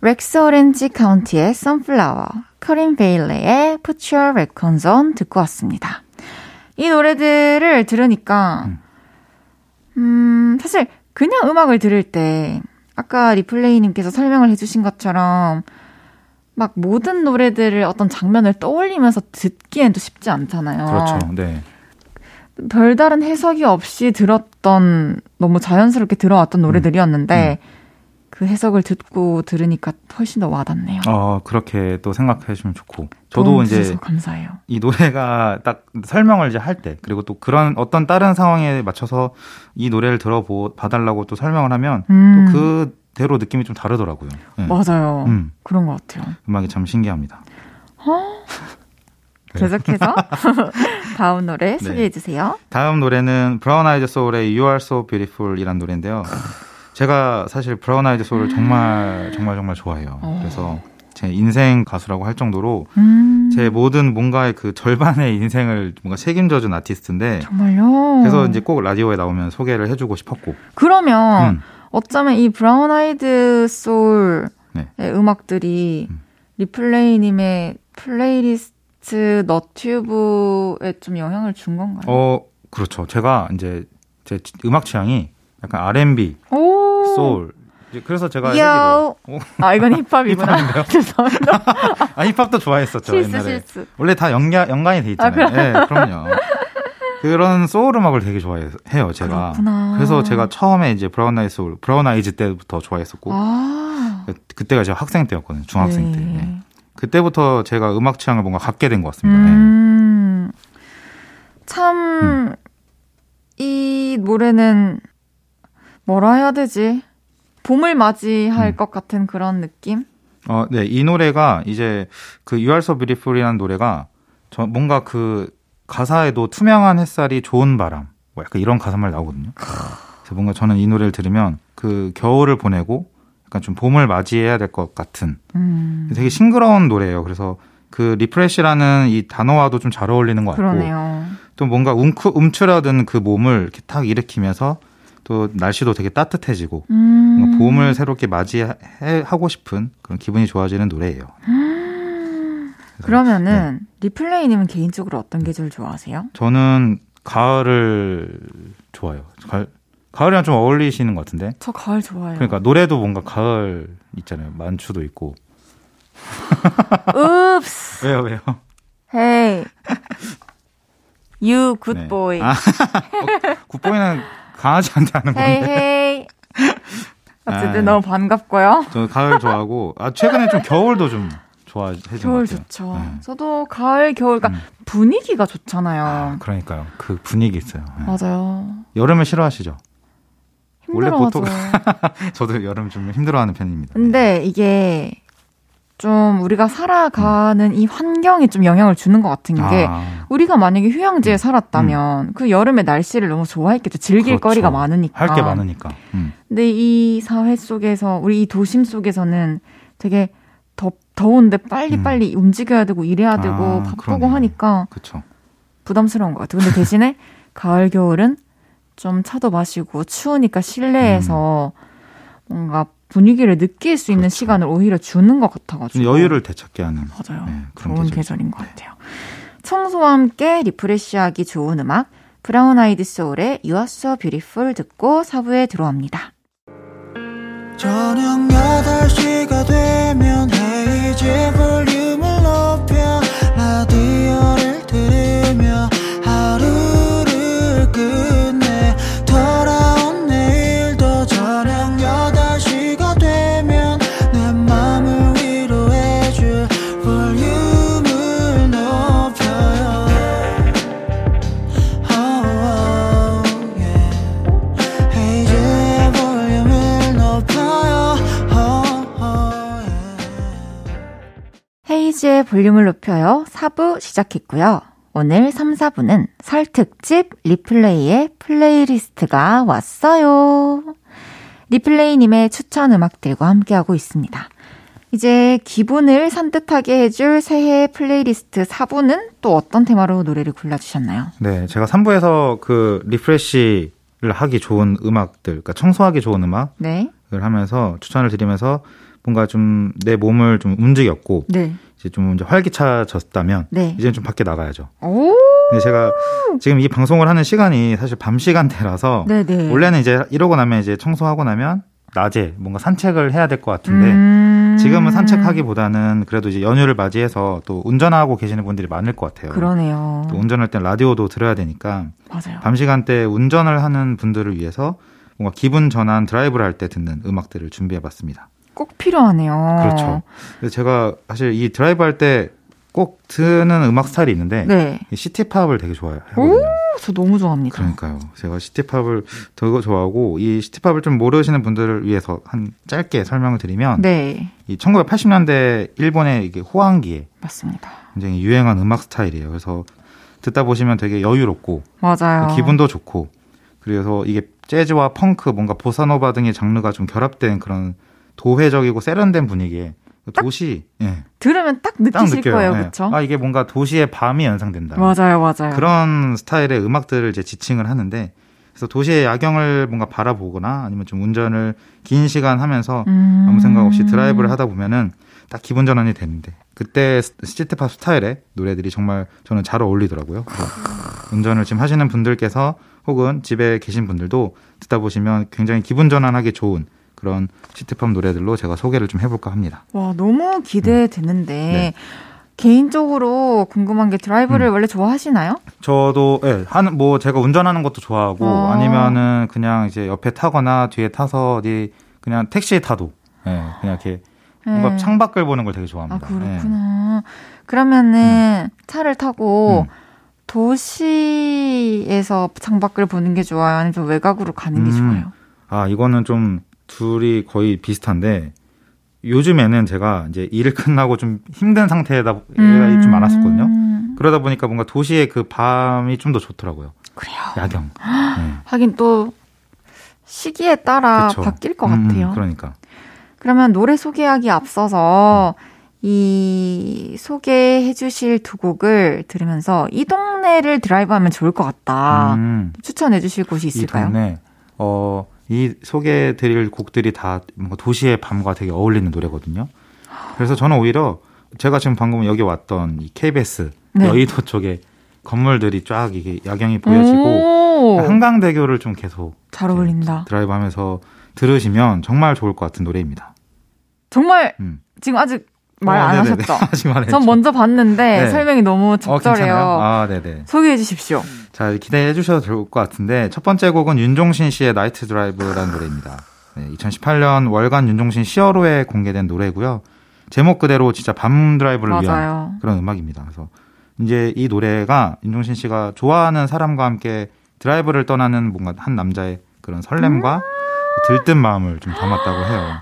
렉스 오렌지 카운티의 선플라워, 코린 베일리 래의 Put Your Records On 듣고 왔습니다. 이 노래들을 들으니까 음. 음, 사실 그냥 음악을 들을 때 아까 리플레이님께서 설명을 해주신 것처럼 막 모든 노래들을 어떤 장면을 떠올리면서 듣기엔 또 쉽지 않잖아요. 그렇죠. 네. 별다른 해석이 없이 들었던 너무 자연스럽게 들어왔던 노래들이었는데 음, 음. 그 해석을 듣고 들으니까 훨씬 더 와닿네요. 어, 그렇게 또 생각해 주시면 좋고. 저도 이제 감사해요. 이 노래가 딱 설명을 이제 할 때 그리고 또 그런 어떤 다른 상황에 맞춰서 이 노래를 들어봐 봐달라고 또 설명을 하면 음. 또 그대로 느낌이 좀 다르더라고요. 네. 맞아요. 음. 그런 것 같아요. 음악이 참 신기합니다. 어? 네. 계속해서 다음 노래 네. 소개해 주세요. 다음 노래는 브라운 아이드 소울의 You Are So Beautiful이라는 노래인데요. 제가 사실 브라운 아이드 소울을 정말 정말 정말 좋아해요. 어. 그래서 제 인생 가수라고 할 정도로 음. 제 모든 뭔가의 그 절반의 인생을 뭔가 책임져준 아티스트인데 정말요. 그래서 이제 꼭 라디오에 나오면 소개를 해주고 싶었고. 그러면 음. 어쩌면 이 브라운 아이드 소울의 네. 음악들이 음. 리플레이님의 플레이리스트 너튜브에 좀 영향을 준 건가요? 어 그렇죠. 제가 이제 제 음악 취향이 약간 R&B, 오. 소울. 그래서 제가 아 이건 힙합이구나. 죄송합니다. 아 힙합도 좋아했었죠 실수, 옛날에. 실수. 원래 다 연관 연관이 돼 있잖아요. 아, 네, 그럼요. 그런 소울 음악을 되게 좋아해요 제가. 그렇구나. 그래서 제가 처음에 이제 브라운 아이드 소울, 브라운 아이즈 때부터 좋아했었고 아. 그때가 제가 학생 때였거든요. 중학생 네. 때. 네. 그때부터 제가 음악 취향을 뭔가 갖게 된 것 같습니다. 음. 네. 참, 음. 이 노래는 뭐라 해야 되지? 봄을 맞이할 음. 것 같은 그런 느낌? 어, 네. 이 노래가 이제 그 You Are So Beautiful이라는 노래가 저 뭔가 그 가사에도 투명한 햇살이 좋은 바람 뭐 약간 이런 가사말 나오거든요. 그래서 뭔가 저는 이 노래를 들으면 그 겨울을 보내고 약간 좀 봄을 맞이해야 될 것 같은 음. 되게 싱그러운 노래예요. 그래서 그 refresh라는 이 단어와도 좀 잘 어울리는 것 같고 그러네요. 또 뭔가 움크, 움츠러든 그 몸을 이렇게 탁 일으키면서 또 날씨도 되게 따뜻해지고 음. 봄을 새롭게 맞이하고 싶은 그런 기분이 좋아지는 노래예요. 음. 그러면은 네. 리플레이님은 개인적으로 어떤 계절 좋아하세요? 저는 가을을 좋아요. 가을, 가을이랑 좀 어울리시는 것 같은데? 저 가을 좋아해요. 그러니까 노래도 뭔가 가을 있잖아요. 만추도 있고. 읍스. 왜요, 왜요? Hey. You good 네. boy. 아, 어, 굿보이는 강아지한테 하는 건데. 헤이 헤이. 어쨌든 아, 너무 반갑고요. 저 가을 좋아하고 아 최근에 좀 겨울도 좀 좋아해진 겨울 좋죠. 네. 저도 가을 겨울 그러니까 음. 분위기가 좋잖아요. 아, 그러니까요. 그 분위기 있어요. 네. 맞아요. 여름을 싫어하시죠? 원래 보통 저도 여름 좀 힘들어하는 편입니다. 근데 이게 좀 우리가 살아가는 음. 이 환경이 좀 영향을 주는 것 같은 게 아. 우리가 만약에 휴양지에 음. 살았다면 음. 그 여름의 날씨를 너무 좋아했겠죠. 즐길 그렇죠. 거리가 많으니까. 할 게 많으니까. 음. 근데 이 사회 속에서 우리 이 도심 속에서는 되게 더 더운데 빨리 빨리 음. 움직여야 되고 일해야 되고 아, 바쁘고 그러네. 하니까 그쵸. 부담스러운 것 같아요. 근데 대신에 가을 겨울은 좀 차도 마시고 추우니까 실내에서 음. 뭔가 분위기를 느낄 수 있는 그렇죠. 시간을 오히려 주는 것 같아가지고 여유를 되찾게 하는 맞아요. 네, 그런 좋은 계절인 것 네. 같아요. 청소와 함께 refresh하기 좋은 음악 브라운 아이드 소울의 You Are So Beautiful 듣고 4부에 돌아옵니다. 저녁 8시가 되면 헤이즈 볼륨을 높여 헤이즈의 볼륨을 높여요 4부 시작했고요 오늘 3, 4부는 설 특집 리플레이의 플레이리스트가 왔어요. 리플레이님의 추천 음악들과 함께하고 있습니다. 이제 기분을 산뜻하게 해줄 새해 플레이리스트 4부는 또 어떤 테마로 노래를 골라주셨나요? 네, 제가 3부에서 그 refresh를 하기 좋은 음악들, 그러니까 청소하기 좋은 음악을 네. 하면서 추천을 드리면서 뭔가 좀 내 몸을 좀 움직였고 네. 이제 좀 이제 활기차졌다면 네. 이제 좀 밖에 나가야죠. 오! 근데 제가 지금 이 방송을 하는 시간이 사실 밤 시간대라서 네네. 원래는 이제 이러고 나면 이제 청소하고 나면 낮에 뭔가 산책을 해야 될 것 같은데 음... 지금은 산책하기보다는 그래도 이제 연휴를 맞이해서 또 운전하고 계시는 분들이 많을 것 같아요. 그러네요. 또 운전할 땐 라디오도 들어야 되니까 맞아요. 밤 시간대 운전을 하는 분들을 위해서 뭔가 기분 전환 드라이브를 할 때 듣는 음악들을 준비해봤습니다. 꼭 필요하네요. 그렇죠. 그래서 제가 사실 이 드라이브 할 때 꼭 듣는 음악 스타일이 있는데 네. city pop을 되게 좋아하거든요. 오, 저 너무 좋아합니다. 그러니까요. 제가 city pop을 더 좋아하고 이 city pop을 좀 모르시는 분들을 위해서 한 짧게 설명을 드리면 네, 이 1980년대 일본의 이게 호황기에 맞춰. 굉장히 유행한 음악 스타일이에요. 그래서 듣다 보시면 되게 여유롭고 맞아요. 그 기분도 좋고 그래서 이게 재즈와 펑크 뭔가 보사노바 등의 장르가 좀 결합된 그런 도회적이고 세련된 분위기에 도시 예, 들으면 딱딱 느끼실 느껴요. 거예요, 예. 그렇죠? 아 이게 뭔가 도시의 밤이 연상된다. 맞아요, 맞아요. 그런 스타일의 음악들을 이제 지칭을 하는데 그래서 도시의 야경을 뭔가 바라보거나 아니면 좀 운전을 긴 시간 하면서 음... 아무 생각 없이 드라이브를 하다 보면은 딱 기분 전환이 되는데 그때 시티팝 스타일의 노래들이 정말 저는 잘 어울리더라고요. 그래서 운전을 지금 하시는 분들께서 혹은 집에 계신 분들도 듣다 보시면 굉장히 기분 전환하기 좋은 그런 시티팝 노래들로 제가 소개를 좀 해볼까 합니다. 와, 너무 기대되는데 네. 개인적으로 궁금한 게 드라이브를 음. 원래 좋아하시나요? 저도 예, 하는 뭐 제가 운전하는 것도 좋아하고 어. 아니면은 그냥 이제 옆에 타거나 뒤에 타서 어디 그냥 택시에 타도 예, 그냥 이렇게 뭔가 네. 창밖을 보는 걸 되게 아, 좋아합니다. 예. 그렇구나. 그러면은 차를 타고 음. 도시에서 창밖을 보는 게 좋아요? 아니면 좀 외곽으로 가는 게 음. 좋아요? 아, 이거는 좀 둘이 거의 비슷한데 요즘에는 제가 이제 일을 끝나고 좀 힘든 상태다 음. 좀 많았었거든요. 그러다 보니까 뭔가 도시의 그 밤이 좀 더 좋더라고요. 그래요. 야경. 네. 하긴 또 시기에 따라 그쵸. 바뀔 것 음, 같아요. 그러니까. 그러면 노래 소개하기 앞서서 이 소개해 주실 두 곡을 들으면서 이 동네를 드라이브하면 좋을 것 같다. 음, 추천해 주실 곳이 이 있을까요? 동네 어, 이 소개해드릴 곡들이 다 뭔가 도시의 밤과 되게 어울리는 노래거든요. 그래서 저는 오히려 제가 지금 방금 여기 왔던 이 KBS 네. 여의도 쪽에 건물들이 쫙 이게 야경이 보여지고 오, 한강대교를 좀 계속 잘 어울린다. 드라이브 하면서 들으시면 정말 좋을 것 같은 노래입니다. 정말 음. 지금 아직 말 안 어. 하셨죠? 아직 말 안 전 먼저 봤는데 네. 설명이 너무 어, 적절해요. 괜찮아요? 아, 네네. 소개해 주십시오. 자, 기대해 주셔도 좋을 것 같은데, 첫 번째 곡은 윤종신 씨의 Night Drive라는 노래입니다. 네, 2018년 월간 윤종신 10월호에 공개된 노래고요. 제목 그대로 진짜 밤 드라이브를 위한 맞아요. 그런 음악입니다. 그래서 이제 이 노래가 윤종신 씨가 좋아하는 사람과 함께 드라이브를 떠나는 뭔가 한 남자의 그런 설렘과 들뜬 마음을 좀 담았다고 해요.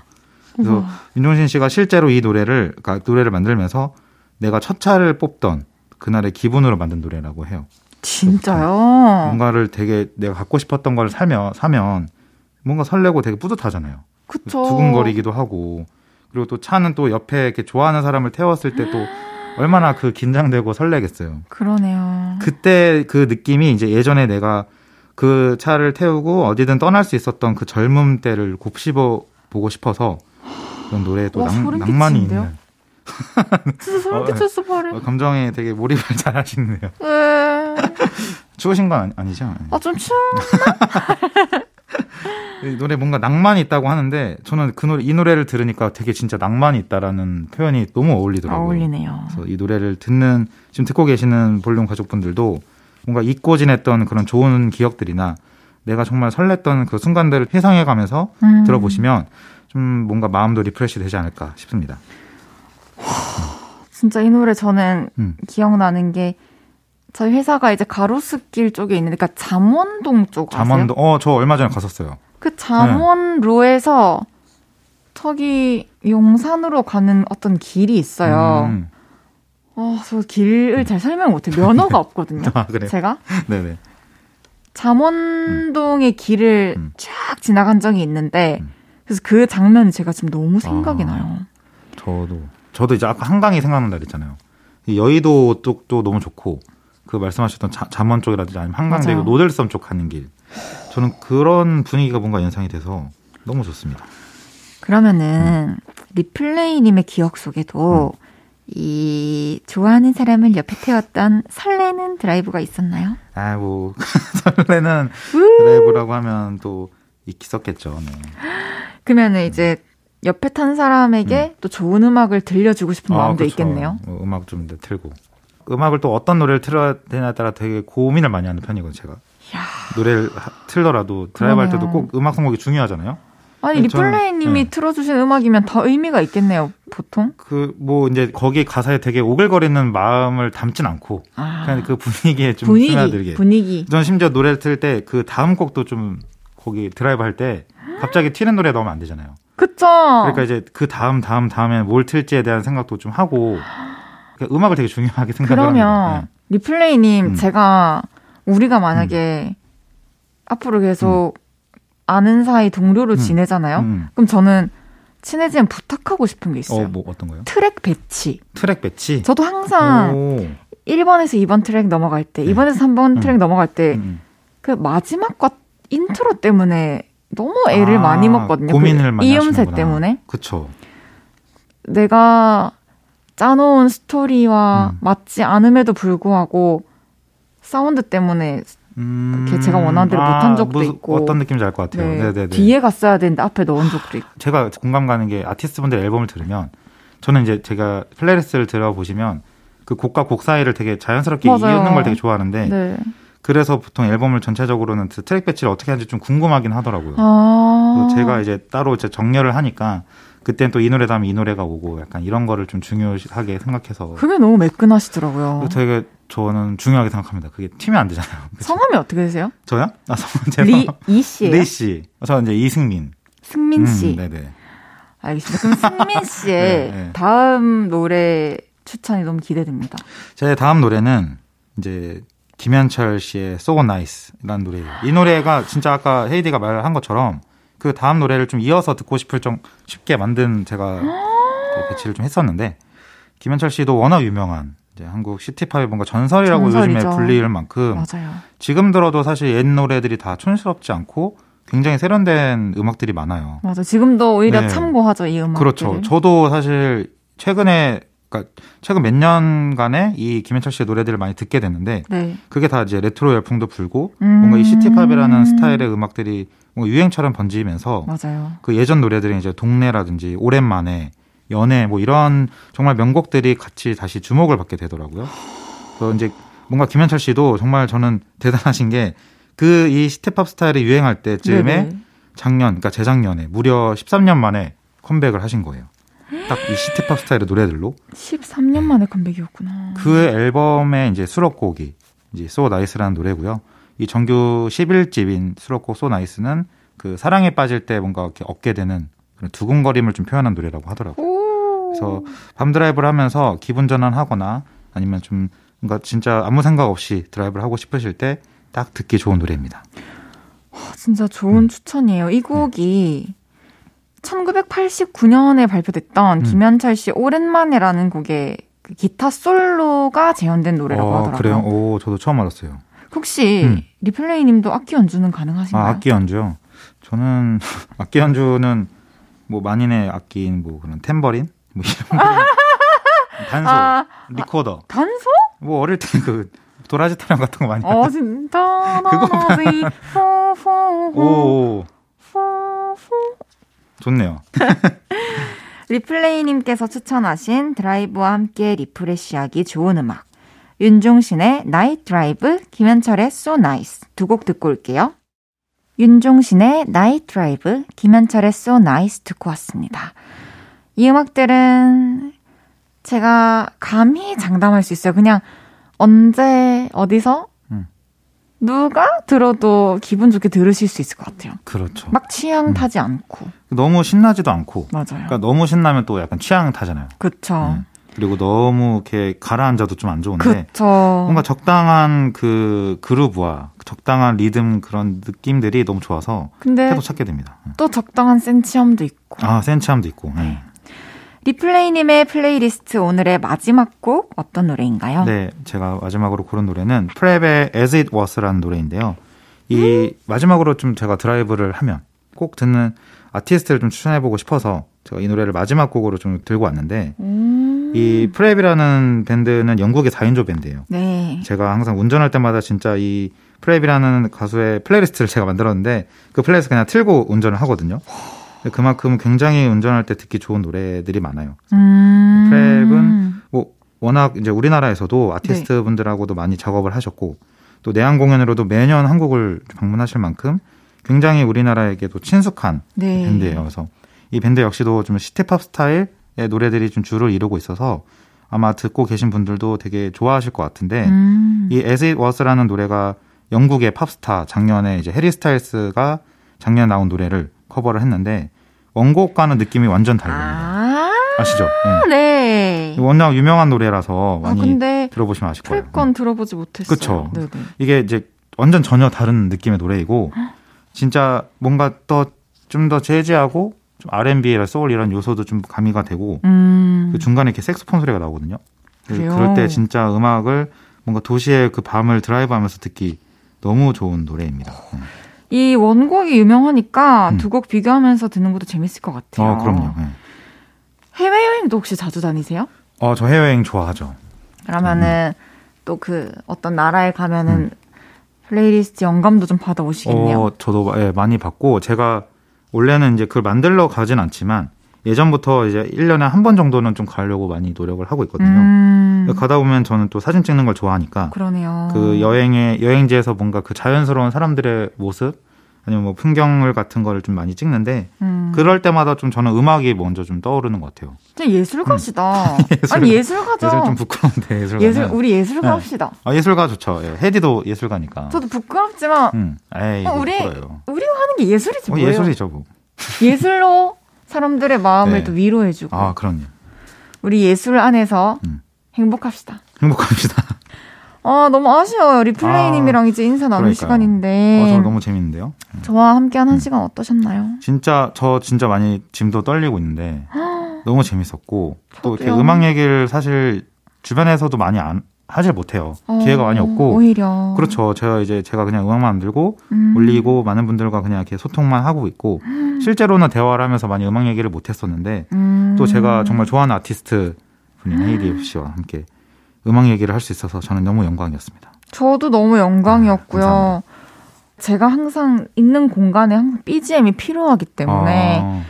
그래서. 윤종신 씨가 실제로 이 노래를 그러니까 노래를 만들면서 내가 첫 차를 뽑던 그날의 기분으로 만든 노래라고 해요. 진짜요? 뭔가를 되게 내가 갖고 싶었던 걸 살면 사면 뭔가 설레고 되게 뿌듯하잖아요. 그쵸. 두근거리기도 하고 그리고 또 차는 또 옆에 이렇게 좋아하는 사람을 태웠을 때 또 얼마나 그 긴장되고 설레겠어요. 그러네요. 그때 그 느낌이 이제 예전에 내가 그 차를 태우고 어디든 떠날 수 있었던 그 젊음 때를 곱씹어 보고 싶어서 그런 노래에 또 와, 낭, 소름 낭만이? 있는 진짜 소름 어, 끼쳤어, 발에. 어, 감정에 되게 몰입을 잘 하시네요. 네. 추우신 건 아니, 아니죠? 아, 좀 추워. 이 노래 뭔가 낭만이 있다고 하는데 저는 그 노래 이 노래를 들으니까 되게 진짜 낭만이 있다라는 표현이 너무 어울리더라고요. 어울리네요. 그래서 이 노래를 듣는 지금 듣고 계시는 볼륨 가족분들도 뭔가 잊고 지냈던 그런 좋은 기억들이나 내가 정말 설렜던 그 순간들을 회상해 가면서 음. 들어보시면 좀 뭔가 마음도 refresh 되지 않을까 싶습니다. 진짜 이 노래 저는 음. 기억나는 게 저희 회사가 이제 가로수길 쪽에 있는 그러니까 잠원동 쪽 아세요? 잠원도 어저 얼마 전에 갔었어요. 그 잠원로에서 저기 용산으로 가는 어떤 길이 있어요. 음. 어, 저 길을 잘 설명 못해. 면허가 없거든요. 아 그래. 제가 네네. 잠원동의 길을 음. 쫙 지나간 적이 있는데 음. 그래서 그 장면이 제가 지금 너무 생각이 아. 나요. 저도 저도 이제 아까 한강이 생각난다 그랬잖아요. 여의도 쪽도 너무 좋고 그 말씀하셨던 자, 잠원 쪽이라든지 아니면 한강대교. 노들섬 쪽 가는 길. 저는 그런 분위기가 뭔가 연상이 돼서 너무 좋습니다. 그러면은 음. 리플레이님의 기억 속에도 음. 이 좋아하는 사람을 옆에 태웠던 설레는 드라이브가 있었나요? 아, 뭐 설레는 드라이브라고 하면 또 있었겠죠. 네. 그러면은 이제 옆에 탄 사람에게 음. 또 좋은 음악을 들려주고 싶은 아, 마음도 그렇죠. 있겠네요. 뭐 음악 좀 틀고 음악을 또 어떤 노래를 틀어야 되냐에 따라 되게 고민을 많이 하는 편이거든요. 제가 야. 노래를 틀더라도 드라이브 할 때도 꼭 음악 선곡이 중요하잖아요. 아니 리플레이님이 네. 틀어주신 음악이면 더 의미가 있겠네요. 보통 그 뭐 이제 거기 가사에 되게 오글거리는 마음을 담진 않고 아. 그냥 그 분위기에 좀 분위기, 스며들게 분위기. 전 심지어 노래를 틀 때 그 다음 곡도 좀 거기 드라이브 할 때 갑자기 튀는 노래 넣으면 안 되잖아요. 그쵸. 그러니까 이제 그 다음 다음 다음에 뭘 틀지에 대한 생각도 좀 하고 그러니까 음악을 되게 중요하게 생각을 그러면 합니다. 네. 리플레이님 음. 제가 우리가 만약에 음. 앞으로 계속 음. 아는 사이 동료로 음. 지내잖아요. 음. 그럼 저는 친해지면 부탁하고 싶은 게 있어요. 어, 뭐 어떤 거요? 트랙 배치. 트랙 배치? 저도 항상 오. 1번에서 2번 트랙 넘어갈 때, 네. 2번에서 3번 음. 트랙 넘어갈 때, 음. 그 마지막과 인트로 때문에 너무 애를 아, 많이 먹거든요. 고민을 그 많이 이음새 때문에. 그쵸. 내가 짜놓은 스토리와 음. 맞지 않음에도 불구하고 사운드 때문에 음... 제가 원하는 대로 아, 못한 적도 무슨, 있고 어떤 느낌인지 알 것 같아요. 네. 네네네. 뒤에 갔어야 되는데 앞에 넣은 적도 있고. 제가 공감 가는 게 아티스트분들 앨범을 들으면 저는 이제 제가 플레이리스트를 들어보시면 그 곡과 곡 사이를 되게 자연스럽게 맞아요. 잇는 걸 되게 좋아하는데 네. 그래서 보통 앨범을 전체적으로는 그 트랙 배치를 어떻게 하는지 좀 궁금하긴 하더라고요. 아~ 제가 이제 따로 이제 정렬을 하니까 그땐 또 이 노래 다음에 이 노래가 오고 약간 이런 거를 좀 중요하게 생각해서 그게 너무 매끈하시더라고요. 되게 저는 중요하게 생각합니다. 그게 튀면 안 되잖아요. 그쵸? 성함이 어떻게 되세요? 저요? 아, 성함 제가 리, 이 씨예요? 리 씨. 저 이제 이승민. 승민 씨. 음, 네네. 알겠습니다. 그럼 승민 씨의 네, 네. 다음 노래 추천이 너무 기대됩니다. 제 다음 노래는 이제 김현철 씨의 So Nice라는 노래예요. 이 노래가 진짜 아까 헤이디가 말한 것처럼 그 다음 노래를 좀 이어서 듣고 싶을 정 쉽게 만든 제가 배치를 좀 했었는데 김현철 씨도 워낙 유명한 이제 한국 시티팝의 뭔가 전설이라고 전설이죠. 요즘에 불릴 만큼 맞아요. 지금 들어도 사실 옛 노래들이 다 촌스럽지 않고 굉장히 세련된 음악들이 많아요. 맞아. 지금도 오히려 네. 참고하죠 이 음악. 그렇죠. 저도 사실 최근에 그러니까 최근 몇 년간에 이 김현철 씨의 노래들을 많이 듣게 됐는데 네. 그게 다 이제 레트로 열풍도 불고 음~ 뭔가 이 city pop이라는 스타일의 음악들이 뭔가 유행처럼 번지면서 맞아요. 그 예전 노래들이 이제 동네라든지 오랜만에 연애 뭐 이런 정말 명곡들이 같이 다시 주목을 받게 되더라고요. 그래서 이제 뭔가 김현철 씨도 정말 저는 대단하신 게 그 이 시티팝 스타일이 유행할 때쯤에 네네. 작년, 그러니까 재작년에 무려 13년 만에 컴백을 하신 거예요. 딱 이 시티팝 스타일의 노래들로. 13년 만에 컴백이었구나. 그 앨범의 이제 수록곡이 이제 So Nice라는 노래고요. 이 정규 11집인 수록곡 So Nice는 그 사랑에 빠질 때 뭔가 이렇게 얻게 되는 그런 두근거림을 좀 표현한 노래라고 하더라고요. 그래서 밤 드라이브를 하면서 기분 전환하거나 아니면 좀 뭔가 진짜 아무 생각 없이 드라이브를 하고 싶으실 때 딱 듣기 좋은 노래입니다. 와, 진짜 좋은 음. 추천이에요. 이 곡이 네. 1989년에 발표됐던 음. 김현철 씨 오랜만에라는 곡의 그 기타 솔로가 재현된 노래라고 어, 하더라고요. 그래요? 오, 저도 처음 알았어요. 혹시 음. 리플레이 님도 악기 연주는 가능하신가요? 아, 악기 연주요? 저는 악기 연주는 뭐 만인의 악기인 뭐 그런 템버린 뭐 이런 거. 단소, 아, 리코더. 단소? 뭐 어릴 때 그 도라지 타령 같은 거 많이 어, 진짜. 그거 오. 좋네요. 리플레이님께서 추천하신 드라이브와 함께 refresh하기 좋은 음악. 윤종신의 Night Drive, 김현철의 So Nice 두 곡 듣고 올게요. 윤종신의 Night Drive, 김현철의 So Nice 듣고 왔습니다. 이 음악들은 제가 감히 장담할 수 있어요. 그냥 언제 어디서 음. 누가 들어도 기분 좋게 들으실 수 있을 것 같아요. 그렇죠. 막 취향 음. 타지 않고. 너무 신나지도 않고. 맞아요. 그러니까 너무 신나면 또 약간 취향 타잖아요. 그렇죠. 음. 그리고 너무 이렇게 가라앉아도 좀 안 좋은데 그쵸. 뭔가 적당한 그 그루브와 적당한 리듬 그런 느낌들이 너무 좋아서 계속 찾게 됩니다. 또 적당한 센치함도 있고. 아 센치함도 있고. 네. 리플레이님의 플레이리스트 오늘의 마지막 곡 어떤 노래인가요? 네, 제가 마지막으로 고른 노래는 프랩의 As It Was라는 노래인데요. 이 음? 마지막으로 좀 제가 드라이브를 하면 꼭 듣는 아티스트를 좀 추천해보고 싶어서 제가 이 노래를 마지막 곡으로 좀 들고 왔는데 음. 이 프랩이라는 밴드는 영국의 4인조 밴드예요. 네. 제가 항상 운전할 때마다 진짜 이 프랩이라는 가수의 playlist를 제가 만들었는데 그 플레이리스트 그냥 틀고 운전을 하거든요. 그만큼 굉장히 운전할 때 듣기 좋은 노래들이 많아요. 음. 프랩은 뭐 워낙 이제 우리나라에서도 아티스트 네. 분들하고도 많이 작업을 하셨고 또 내한 공연으로도 매년 한국을 방문하실 만큼 굉장히 우리나라에게도 친숙한 네. 밴드예요. 그래서 이 밴드 역시도 좀 city pop 스타일의 노래들이 좀 주를 이루고 있어서 아마 듣고 계신 분들도 되게 좋아하실 것 같은데 음. 이 As It Was라는 노래가 영국의 팝스타 작년에 이제 해리 스타일스가 작년에 나온 노래를 커버를 했는데 원곡과는 느낌이 완전 달라요. 아~ 아시죠? 네. 네. 워낙 유명한 노래라서 아, 많이 아, 들어보시면 아실 거예요. 프랩 건 들어보지 못했어요. 그렇죠. 이게 이제 완전 전혀 다른 느낌의 노래이고 진짜 뭔가 더 좀 더 jazzy하고 좀 R&B나 소울 이런 요소도 좀 가미가 되고 음. 그 중간에 이렇게 색소폰 소리가 나오거든요. 그래요? 그럴 때 진짜 음악을 뭔가 도시의 그 밤을 드라이브하면서 듣기 너무 좋은 노래입니다. 네. 이 원곡이 유명하니까 음. 두곡 비교하면서 듣는 것도 재밌을 것 같아요. 어, 그럼요. 네. 해외여행도 혹시 자주 다니세요? 어, 저 해외여행 좋아하죠. 그러면은 음. 또그 어떤 나라에 가면은 음. 플레이리스트 영감도 좀 받아오시겠네요. 어, 저도 예, 많이 받고 제가 원래는 이제 그걸 만들러 가진 않지만 예전부터 이제 1년에 한 번 정도는 좀 가려고 많이 노력을 하고 있거든요. 음. 가다 보면 저는 또 사진 찍는 걸 좋아하니까 그러네요. 그 여행에 여행지에서 뭔가 그 자연스러운 사람들의 모습 아니면 뭐 풍경을 같은 거를 좀 많이 찍는데 음. 그럴 때마다 좀 저는 음악이 먼저 좀 떠오르는 것 같아요. 진짜 예술가시다. 음. 예술, 아니 예술가죠. 예술 좀 부끄러운데 예술가. 예술 우리 예술가 네. 합시다. 아 예술가 좋죠. 예. 헤디도 예술가니까. 저도 부끄럽지만 음. 에이, 어, 우리 부끄러워요. 우리가 하는 게 예술이지 어, 뭐예요? 예술이죠 뭐. 예술로 사람들의 마음을 네. 또 위로해주고. 아 그럼요. 우리 예술 안에서 음. 행복합시다. 행복합시다. 아, 너무 아쉬워요. 리플레이님이랑 아, 이제 인사 나눌 그러니까요. 시간인데. 어, 저 너무 재밌는데요. 저와 함께한 한 음. 시간 어떠셨나요? 진짜, 저 진짜 많이 짐도 떨리고 있는데, 너무 재밌었고, 또 이렇게 음악 얘기를 사실 주변에서도 많이 안, 하질 못해요. 어, 기회가 많이 없고. 오히려. 그렇죠. 제가 이제 제가 그냥 음악만 만들고, 음. 올리고, 많은 분들과 그냥 이렇게 소통만 하고 있고, 음. 실제로는 대화를 하면서 많이 음악 얘기를 못 했었는데, 음. 또 제가 정말 좋아하는 아티스트 분인 헤이디 씨와 함께 음악 얘기를 할 수 있어서 저는 너무 영광이었습니다. 저도 너무 영광이었고요. 아, 제가 항상 있는 공간에 항상 BGM이 필요하기 때문에 아.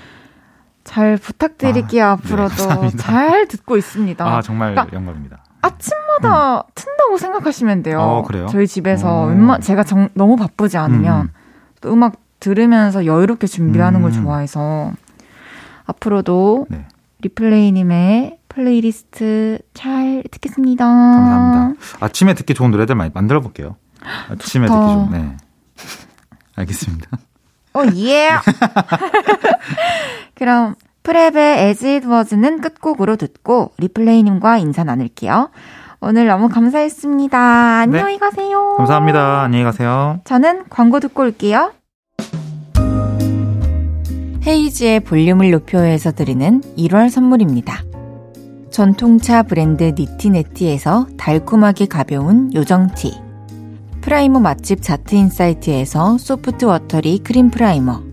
잘 부탁드릴게요. 아, 앞으로도 네, 잘 듣고 있습니다. 아 정말 그러니까 영광입니다. 아침마다 음. 튼다고 생각하시면 돼요. 어, 그래요? 저희 집에서 웬만 제가 정, 너무 바쁘지 않으면 음. 또 음악 들으면서 여유롭게 준비하는 음. 걸 좋아해서 앞으로도 네. 리플레이님의 플레이리스트 잘 듣겠습니다. 감사합니다. 아침에 듣기 좋은 노래들 많이 만들어 볼게요. 아침에 듣기 좋은. 네. 알겠습니다. 오 어, 예. 그럼 프랩의 As It Was는 끝곡으로 듣고 리플레이님과 인사 나눌게요. 오늘 너무 감사했습니다. 안녕히 네. 가세요. 감사합니다. 안녕히 가세요. 저는 광고 듣고 올게요. 헤이지의 볼륨을 높여서 드리는 1월 선물입니다. 전통차 브랜드 니티네티에서 달콤하게 가벼운 요정티 프라이머 맛집 자트인사이트에서 소프트 워터리 크림 프라이머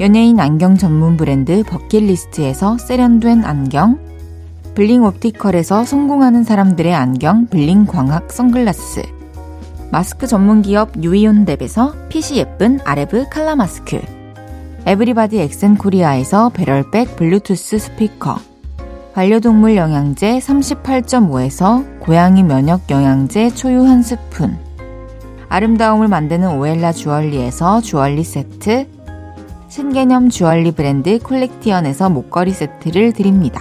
연예인 안경 전문 브랜드 버킷리스트에서 세련된 안경 블링 옵티컬에서 성공하는 사람들의 안경 블링 광학 선글라스 마스크 전문 기업 유이온랩에서 핏이 예쁜 아레브 칼라 마스크 에브리바디 엑센 코리아에서 배럴백 블루투스 스피커 반려동물 영양제 38.5에서 고양이 면역 영양제 초유 한 스푼. 아름다움을 만드는 오엘라 주얼리에서 주얼리 세트. 신개념 주얼리 브랜드 콜렉티언에서 목걸이 세트를 드립니다.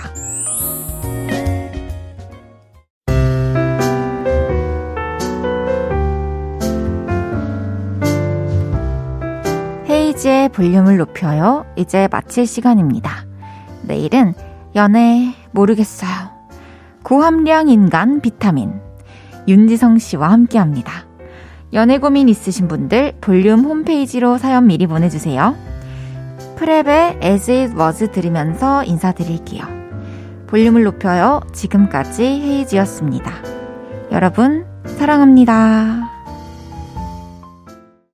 헤이지의 볼륨을 높여요. 이제 마칠 시간입니다. 내일은 연애 모르겠어요. 고함량 인간 비타민 윤지성 씨와 함께합니다. 연애 고민 있으신 분들 볼륨 홈페이지로 사연 미리 보내주세요. 프랩의 As It Was 들으면서 인사드릴게요. 볼륨을 높여요. 지금까지 헤이지였습니다. 여러분, 사랑합니다.